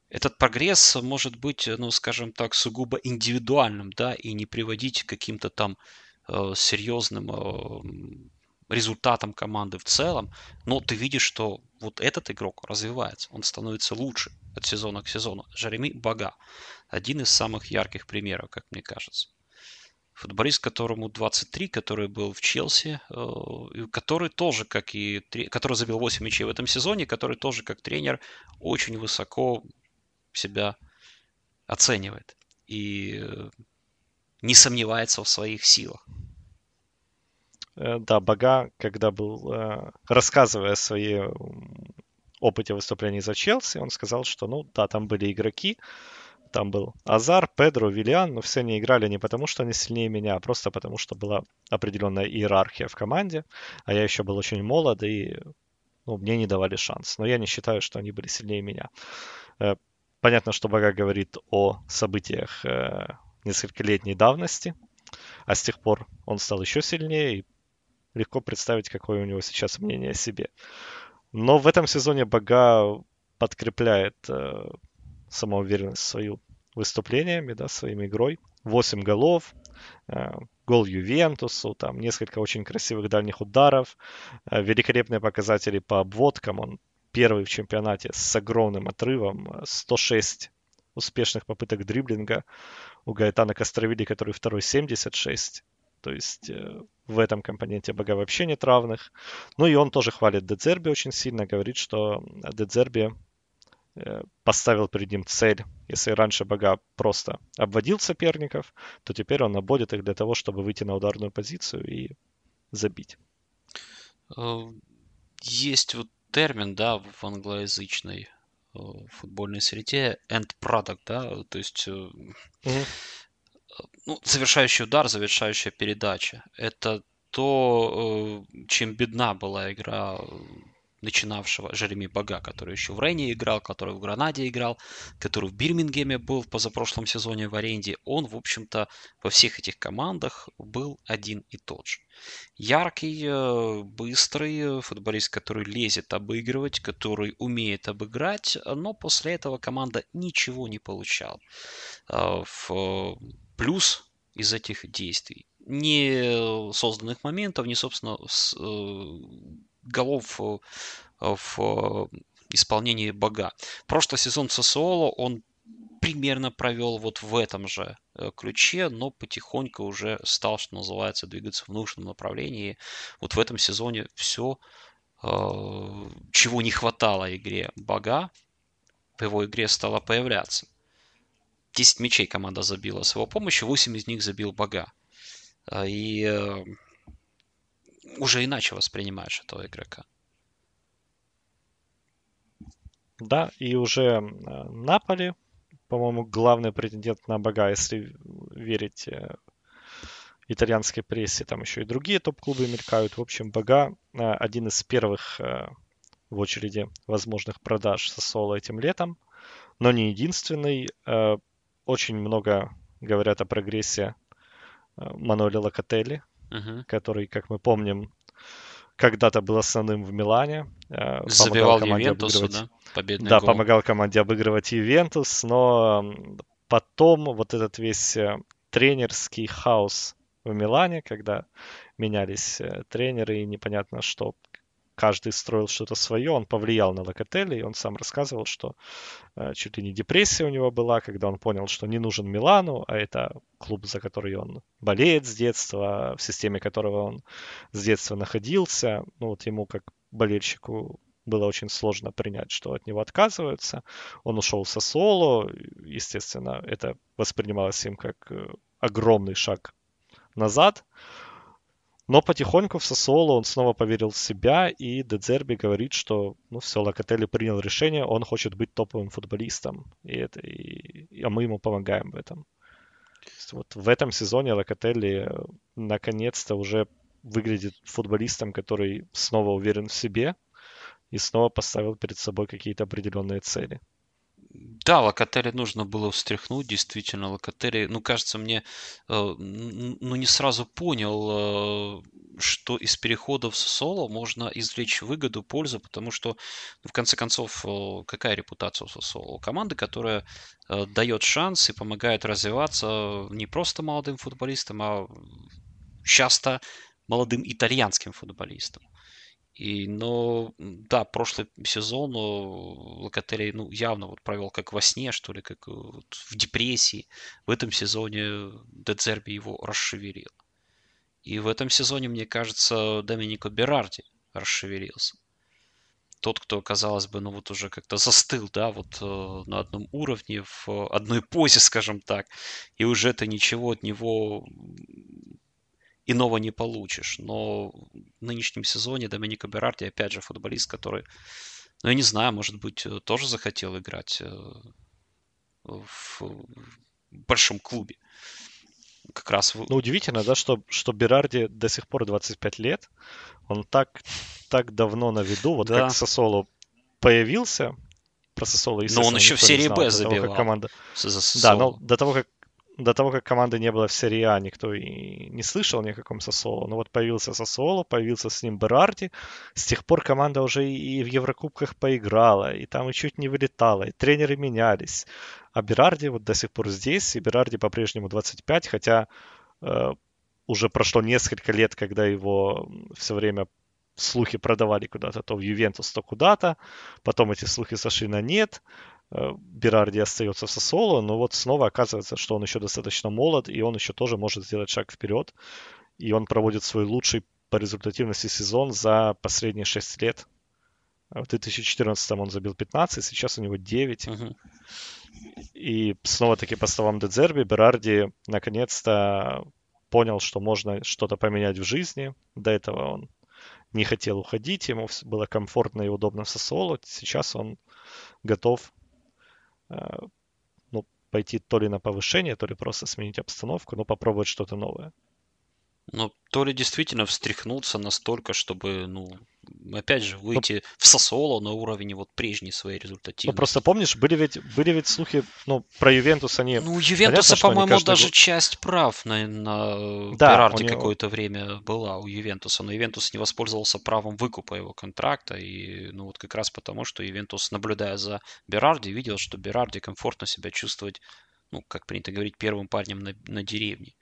Этот прогресс может быть, э, ну, скажем так, сугубо индивидуальным, да, и не приводить к каким-то там э, серьезным э, результатам команды в целом, но ты видишь, что вот этот игрок развивается, он становится лучше от сезона к сезону. Жереми Бага, один из самых ярких примеров, как мне кажется. Футболист, которому 23, который был в Челси, э, который тоже, как и... который забил 8 мячей в этом сезоне, который тоже, как тренер, очень высоко себя оценивает и э, не сомневается в своих силах. Э, да, Бага, когда был, рассказывая о своей опыте выступлений за Челси, он сказал, что, ну, да, там были игроки, там был Азар, Педро, Виллиан, но все они играли не потому, что они сильнее меня, а просто потому, что была определенная иерархия в команде, а я еще был очень молод, и ну, мне не давали шанс. Но я не считаю, что они были сильнее меня. Э, понятно, что Бага говорит о событиях э, нескольколетней давности, а с тех пор он стал еще сильнее, и легко представить, какое у него сейчас мнение о себе. Но в этом сезоне Бага подкрепляет э, самоуверенность свою выступлениями, да, своей игрой. 8 голов, э, гол Ювентусу, там несколько очень красивых дальних ударов, э, великолепные показатели по обводкам. Он первый в чемпионате с огромным отрывом, 106 успешных попыток дриблинга у Гаэтана Костровили, который второй 76. То есть э, в этом компоненте Бога вообще нет равных. Ну и он тоже хвалит Дедзерби очень сильно, говорит, что Дедзерби Э, поставил перед ним цель. Если раньше Бога просто обводил соперников, то теперь он обводит их для того, чтобы выйти на ударную позицию и забить. Э, есть вот термин, да, в англоязычной э, футбольной среде end product, да, то есть mm-hmm. ну, завершающий удар, завершающая передача. Это то, чем бедна была игра начинавшего Жереми Бага, который еще в Рейне играл, который в Гранаде играл, который в Бирмингеме был в позапрошлом сезоне в аренде, он, в общем-то, во всех этих командах был один и тот же. Яркий, э, быстрый футболист, который лезет обыгрывать, который умеет обыграть, но после этого команда ничего не получала. Э, в плюс из этих действий. Не созданных моментов, не, собственно, э, голов э, в э, исполнении Бога. Прошлый сезон Сосуоло он примерно провел вот в этом же э, ключе, но потихоньку уже стал, что называется, двигаться в нужном направлении. Вот в этом сезоне все, чего не хватало игре Бога, в его игре стало появляться. 10 мячей команда забила с его помощью, 8 из них забил Бога. И уже иначе воспринимаешь этого игрока. Да, и уже э, Наполи, по-моему, главный претендент на Бога, если верить э, итальянской прессе, там еще и другие топ-клубы мелькают. В общем, Бога э, один из первых в очереди возможных продаж со соло этим летом, но не единственный. Очень много говорят о прогрессе Мануэля Локотелли, uh-huh. который, как мы помним, когда-то был основным в Милане. Э, Забивал Ювентусу, да? Победный да, гол. помогал команде обыгрывать Ювентус, но потом вот этот весь э, тренерский хаос в Милане, когда менялись э, тренеры и непонятно что каждый строил что-то свое, он повлиял на Локотелли, и он сам рассказывал, что э, чуть ли не депрессия у него была, когда он понял, что не нужен Милану, а это клуб, за который он болеет с детства, в системе которого он с детства находился. Ну вот ему как болельщику было очень сложно принять, что от него отказываются. Он ушел со соло, естественно, это воспринималось им как э, огромный шаг назад. Но потихоньку в Сосоло он снова поверил в себя, и Дедзерби говорит, что ну все, Локотелли принял решение, он хочет быть топовым футболистом, и это, и, и, а мы ему помогаем в этом. Вот в этом сезоне Локотелли э, наконец-то уже выглядит футболистом, который снова уверен в себе и снова поставил перед собой какие-то определенные цели. Да, Локотели нужно было встряхнуть, действительно. Локотели, ну, кажется, мне, э, ну, не сразу понял, э, что из переходов с соло можно извлечь выгоду, пользу, потому что, ну, в конце концов, э, какая репутация у соло? Команды, которая дает шанс и помогает развиваться не просто молодым футболистам, а часто молодым итальянским футболистом. И, но, да, прошлый сезон Локотелли, ну, явно вот провел как во сне, что ли, как вот в депрессии. В этом сезоне Дедзерби его расшевелил. И в этом сезоне, мне кажется, Доминико Берарди расшевелился. Тот, кто, казалось бы, ну вот уже как-то застыл, да, вот э, на одном уровне, в одной позе, скажем так, и уже ты ничего от него иного не получишь. Но в нынешнем сезоне Доминико Берарди, опять же, футболист, который, ну, я не знаю, может быть, э, тоже захотел играть э, в большом клубе. Как раз... Ну, удивительно, да, что, что Берарди до сих пор 25 лет. Он так, так давно на виду. Вот да. как Сосоло появился, про Сосоло, Но он еще в серии Б забивал. Команда... Да, но до того, как до того, как команды не было в серии А, никто и не слышал ни о каком Сосоло. Но вот появился Сосоло, появился с ним Берарди. С тех пор команда уже и в Еврокубках поиграла, и там и чуть не вылетала, и тренеры менялись. А Берарди вот до сих пор здесь, и Берарди по-прежнему 25, хотя э, уже прошло несколько лет, когда его все время слухи продавали куда-то, то в Ювентус, то куда-то. Потом эти слухи сошли на нет. Э, Берарди остается в Сосоло, но вот снова оказывается, что он еще достаточно молод, и он еще тоже может сделать шаг вперед. И он проводит свой лучший по результативности сезон за последние 6 лет. В 2014 он забил 15, сейчас у него 9. Uh-huh. И снова-таки по словам Дедзерби, Берарди наконец-то понял, что можно что-то поменять в жизни. До этого он не хотел уходить, ему было комфортно и удобно в Сосоло. Сейчас он готов ну, пойти то ли на повышение, то ли просто сменить обстановку, но попробовать что-то новое. Ну, то ли действительно встряхнуться настолько, чтобы, ну, опять же, выйти ну, в Сосоло на уровне вот прежней своей результативности. Ну, просто помнишь, были ведь, были ведь слухи, ну, про Ювентус они... Ну, у Ювентуса, по-моему, каждый... даже часть прав на, на да, Берарде него... какое-то время была у Ювентуса, но Ювентус не воспользовался правом выкупа его контракта, и, ну, вот как раз потому, что Ювентус, наблюдая за Берарди, видел, что Берарди комфортно себя чувствовать, ну, как принято говорить, первым парнем на, на деревне.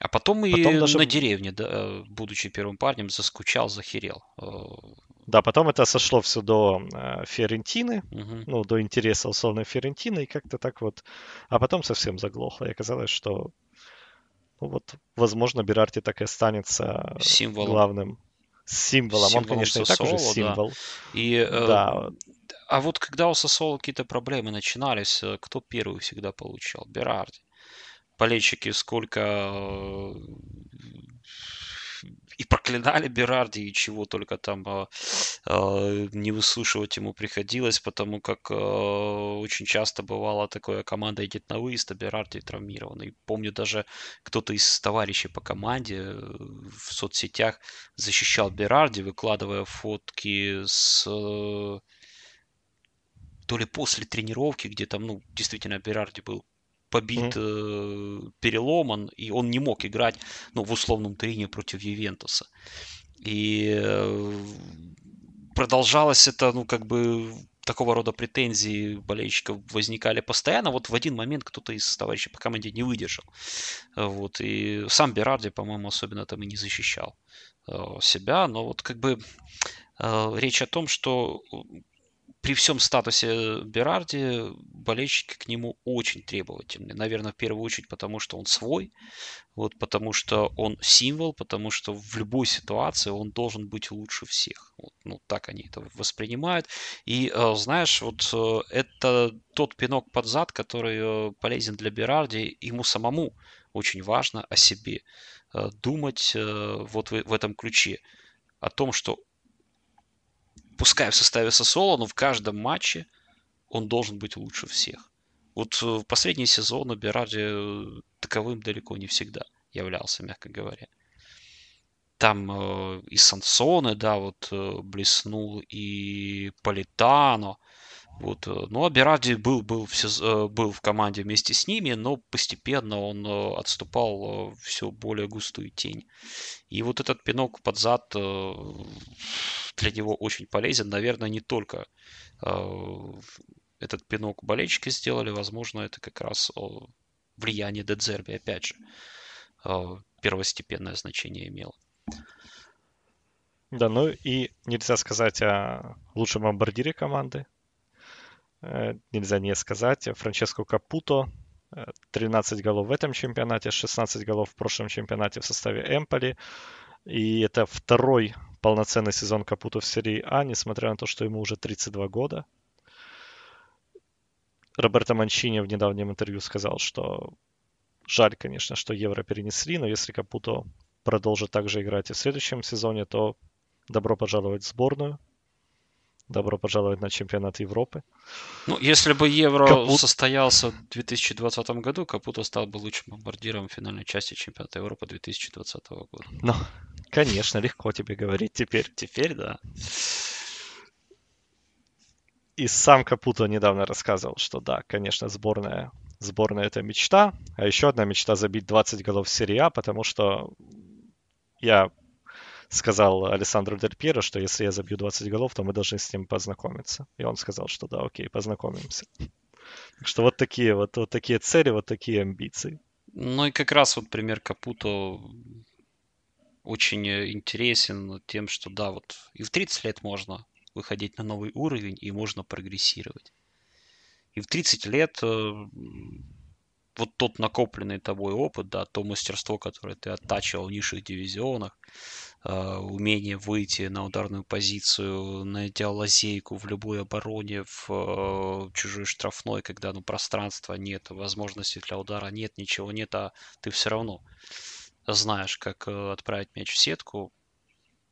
А потом, потом и даже... на деревне, да, будучи первым парнем, заскучал, захерел. Э, да, потом это сошло все до э, Ферентины, угу. ну, до интереса условно Ферентины, и как-то так вот. А потом совсем заглохло, и оказалось, что, ну, вот, возможно, Берарти так и останется Символом. главным символом. символом Он, конечно, Сосоло, и так уже символ. Да. И, э, да. А вот когда у Сосоло какие-то проблемы начинались, э, кто первый всегда получал? Берарди болельщики сколько э, и проклинали Берарди, и чего только там э, э, не выслушивать ему приходилось, потому как э, очень часто бывало такое, команда идет на выезд, а Берарди травмирован. И помню даже кто-то из товарищей по команде э, в соцсетях защищал Берарди, выкладывая фотки с э, то ли после тренировки, где там, ну, действительно, Берарди был побит, mm-hmm. э, переломан, и он не мог играть ну, в условном трине против Ювентуса. И э, продолжалось это, ну, как бы такого рода претензии болельщиков возникали постоянно. Вот в один момент кто-то из товарищей по команде не выдержал. Вот. И сам Берарди, по-моему, особенно там и не защищал э, себя. Но вот как бы э, речь о том, что при всем статусе Берарди болельщики к нему очень требовательны. Наверное, в первую очередь потому, что он свой, вот, потому что он символ, потому что в любой ситуации он должен быть лучше всех. Вот, ну, так они это воспринимают. И, э, знаешь, вот э, это тот пинок под зад, который э, полезен для Берарди. Ему самому очень важно о себе думать вот в этом ключе. О том, что пускай в составе Сосола, но в каждом матче он должен быть лучше всех. Вот э, в последние сезоны Берарди э, таковым далеко не всегда являлся, мягко говоря. Там э, и Сансоне, да, вот э, блеснул, и Политано. Вот. Э, ну, а Берарди был, был, в, э, был в команде вместе с ними, но постепенно он отступал все более густую тень. И вот этот пинок под зад для него очень полезен. Наверное, не только э, этот пинок болельщики сделали, возможно, это как раз влияние Дедзерби, опять же, э, первостепенное значение имело. Да, ну и нельзя сказать о лучшем бомбардире команды. Э, нельзя не сказать. Франческо Капуто 13 голов в этом чемпионате, 16 голов в прошлом чемпионате в составе Эмполи. И это второй полноценный сезон Капуто в серии А, несмотря на то, что ему уже 32 года. Роберто Манчини в недавнем интервью сказал, что жаль, конечно, что Евро перенесли, но если Капуто продолжит также играть и в следующем сезоне, то добро пожаловать в сборную. Добро пожаловать на чемпионат Европы. Ну, если бы Евро Капут... состоялся в 2020 году, Капуто стал бы лучшим бомбардиром финальной части чемпионата Европы 2020 года. Ну, конечно, легко тебе говорить теперь. Теперь, да. И сам Капуто недавно рассказывал, что да, конечно, сборная, сборная это мечта. А еще одна мечта забить 20 голов в серии А, потому что я сказал Александру Дель Пьеро, что если я забью 20 голов, то мы должны с ним познакомиться. И он сказал, что да, окей, познакомимся. Так что вот такие вот, вот такие цели, вот такие амбиции. Ну и как раз вот пример Капуто очень интересен тем, что да, вот и в 30 лет можно выходить на новый уровень и можно прогрессировать. И в 30 лет э, вот тот накопленный тобой опыт, да, то мастерство, которое ты оттачивал в низших дивизионах, Э, умение выйти на ударную позицию, найдя лазейку в любой обороне, в э, чужой штрафной, когда ну, пространства нет, возможности для удара нет, ничего нет, а ты все равно знаешь, как э, отправить мяч в сетку.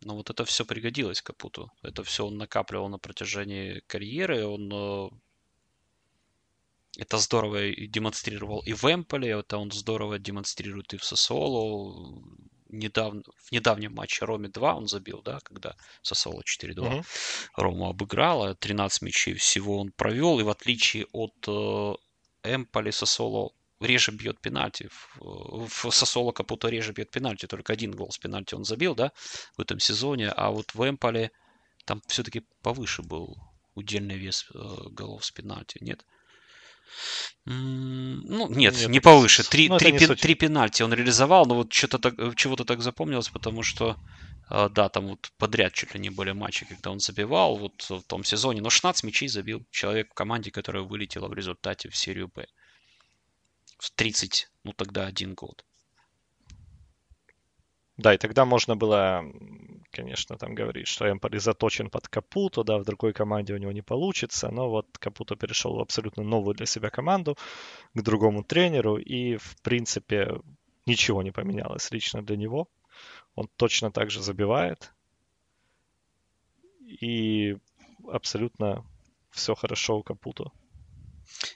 Но вот это все пригодилось Капуту. Это все он накапливал на протяжении карьеры. Он это здорово демонстрировал и в Эмполе, это он здорово демонстрирует и в Сосоло недавно, в недавнем матче Роме 2 он забил, да, когда Сосоло 4-2 mm-hmm. Рому обыграла, 13 мячей всего он провел, и в отличие от э, Эмполи Сосоло реже бьет пенальти. В, в Сосоло Капуто реже бьет пенальти, только один гол с пенальти он забил, да, в этом сезоне, а вот в Эмполе там все-таки повыше был удельный вес э, голов с пенальти, нет? Ну, нет, нет не повыше. Три, ну, три, пен, три пенальти он реализовал, но вот что-то так, чего-то так запомнилось, потому что, а, да, там вот подряд чуть ли не были матчи, когда он забивал вот в том сезоне, но 16 мячей забил человек в команде, которая вылетела в результате в серию Б. В 30, ну тогда один год. Да, и тогда можно было, конечно, там говорить, что Эмполи заточен под Капуту, да, в другой команде у него не получится, но вот Капуто перешел в абсолютно новую для себя команду, к другому тренеру, и, в принципе, ничего не поменялось лично для него. Он точно так же забивает, и абсолютно все хорошо у Капуто.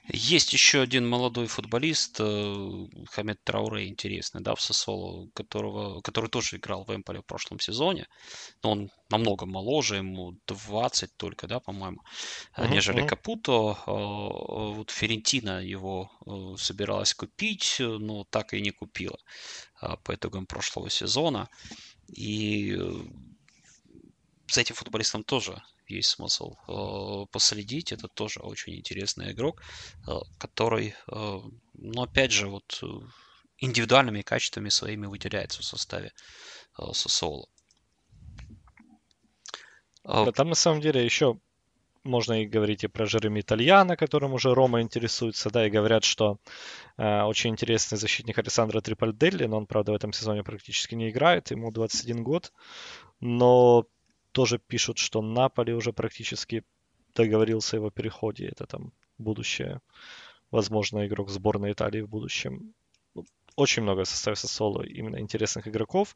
Есть еще один молодой футболист, э, Хамед Трауре, интересный, да, в Сосоло, которого, который тоже играл в Эмполе в прошлом сезоне. Но он намного моложе, ему 20 только, да, по-моему, uh-huh, нежели. Капуто. Э, вот Ферентина его собиралась купить, но так и не купила по итогам прошлого сезона. И за этим футболистом тоже есть смысл э, последить. Это тоже очень интересный игрок, э, который, э, ну, опять же, вот индивидуальными качествами своими выделяется в составе Сосоло. Да, там на самом деле еще можно и говорить и про Жереми Итальяна, которым уже Рома интересуется, да, и говорят, что э, очень интересный защитник Александра Трипальделли, но он, правда, в этом сезоне практически не играет, ему 21 год, но тоже пишут, что Наполи уже практически договорился о его переходе. Это там будущее, возможно, игрок сборной Италии в будущем. Ну, очень много в составе Сосоло именно интересных игроков.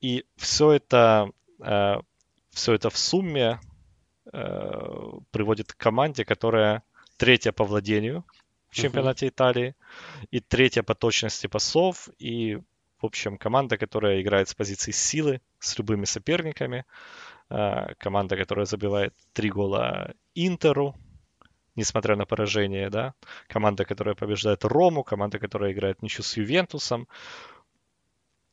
И все это, э, все это в сумме э, приводит к команде, которая третья по владению в чемпионате uh-huh. Италии и третья по точности пасов и в общем команда, которая играет с позиции силы с любыми соперниками. Э, команда, которая забивает три гола Интеру, несмотря на поражение, да, команда, которая побеждает Рому, команда, которая играет ничью с Ювентусом.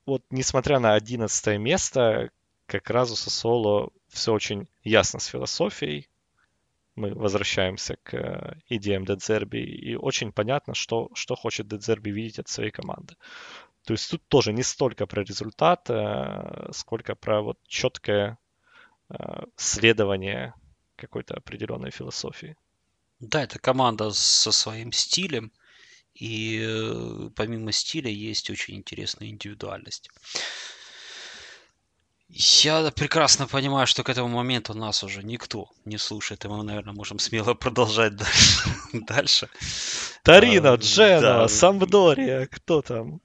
Вот, несмотря на 11 место, как раз у Сосоло все очень ясно с философией. Мы возвращаемся к э, идеям Дедзерби, и очень понятно, что, что хочет Дедзерби видеть от своей команды. То есть тут тоже не столько про результат, э, сколько про вот четкое э, следование какой-то определенной философии. Да, это команда со своим стилем, и э, помимо стиля есть очень интересная индивидуальность. Я прекрасно понимаю, что к этому моменту нас уже никто не слушает, и мы, наверное, можем смело продолжать дальше. Тарина, а, Дженова, Самбдория, кто там?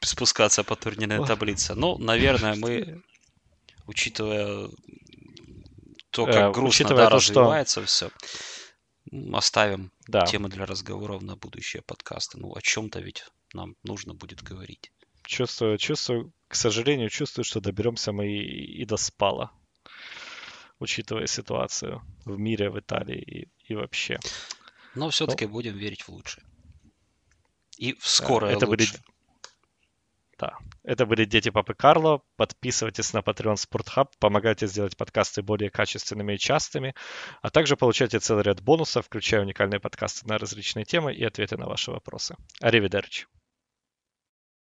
Спускаться по турнирной таблице. Ну, наверное, мы, учитывая то, как э, грустно учитывая да, то, развивается что... все, оставим да. темы для разговоров на будущие подкасты. Ну, о чем-то ведь нам нужно будет говорить. Чувствую, чувствую, к сожалению, чувствую, что доберемся мы и, и до спала, учитывая ситуацию в мире, в Италии и, и вообще. Но все-таки ну, будем верить в лучшее. И в скорое это лучшее. Были... Да. Это были Дети Папы Карло. Подписывайтесь на Patreon Hub, помогайте сделать подкасты более качественными и частыми, а также получайте целый ряд бонусов, включая уникальные подкасты на различные темы и ответы на ваши вопросы. Аривидерчи.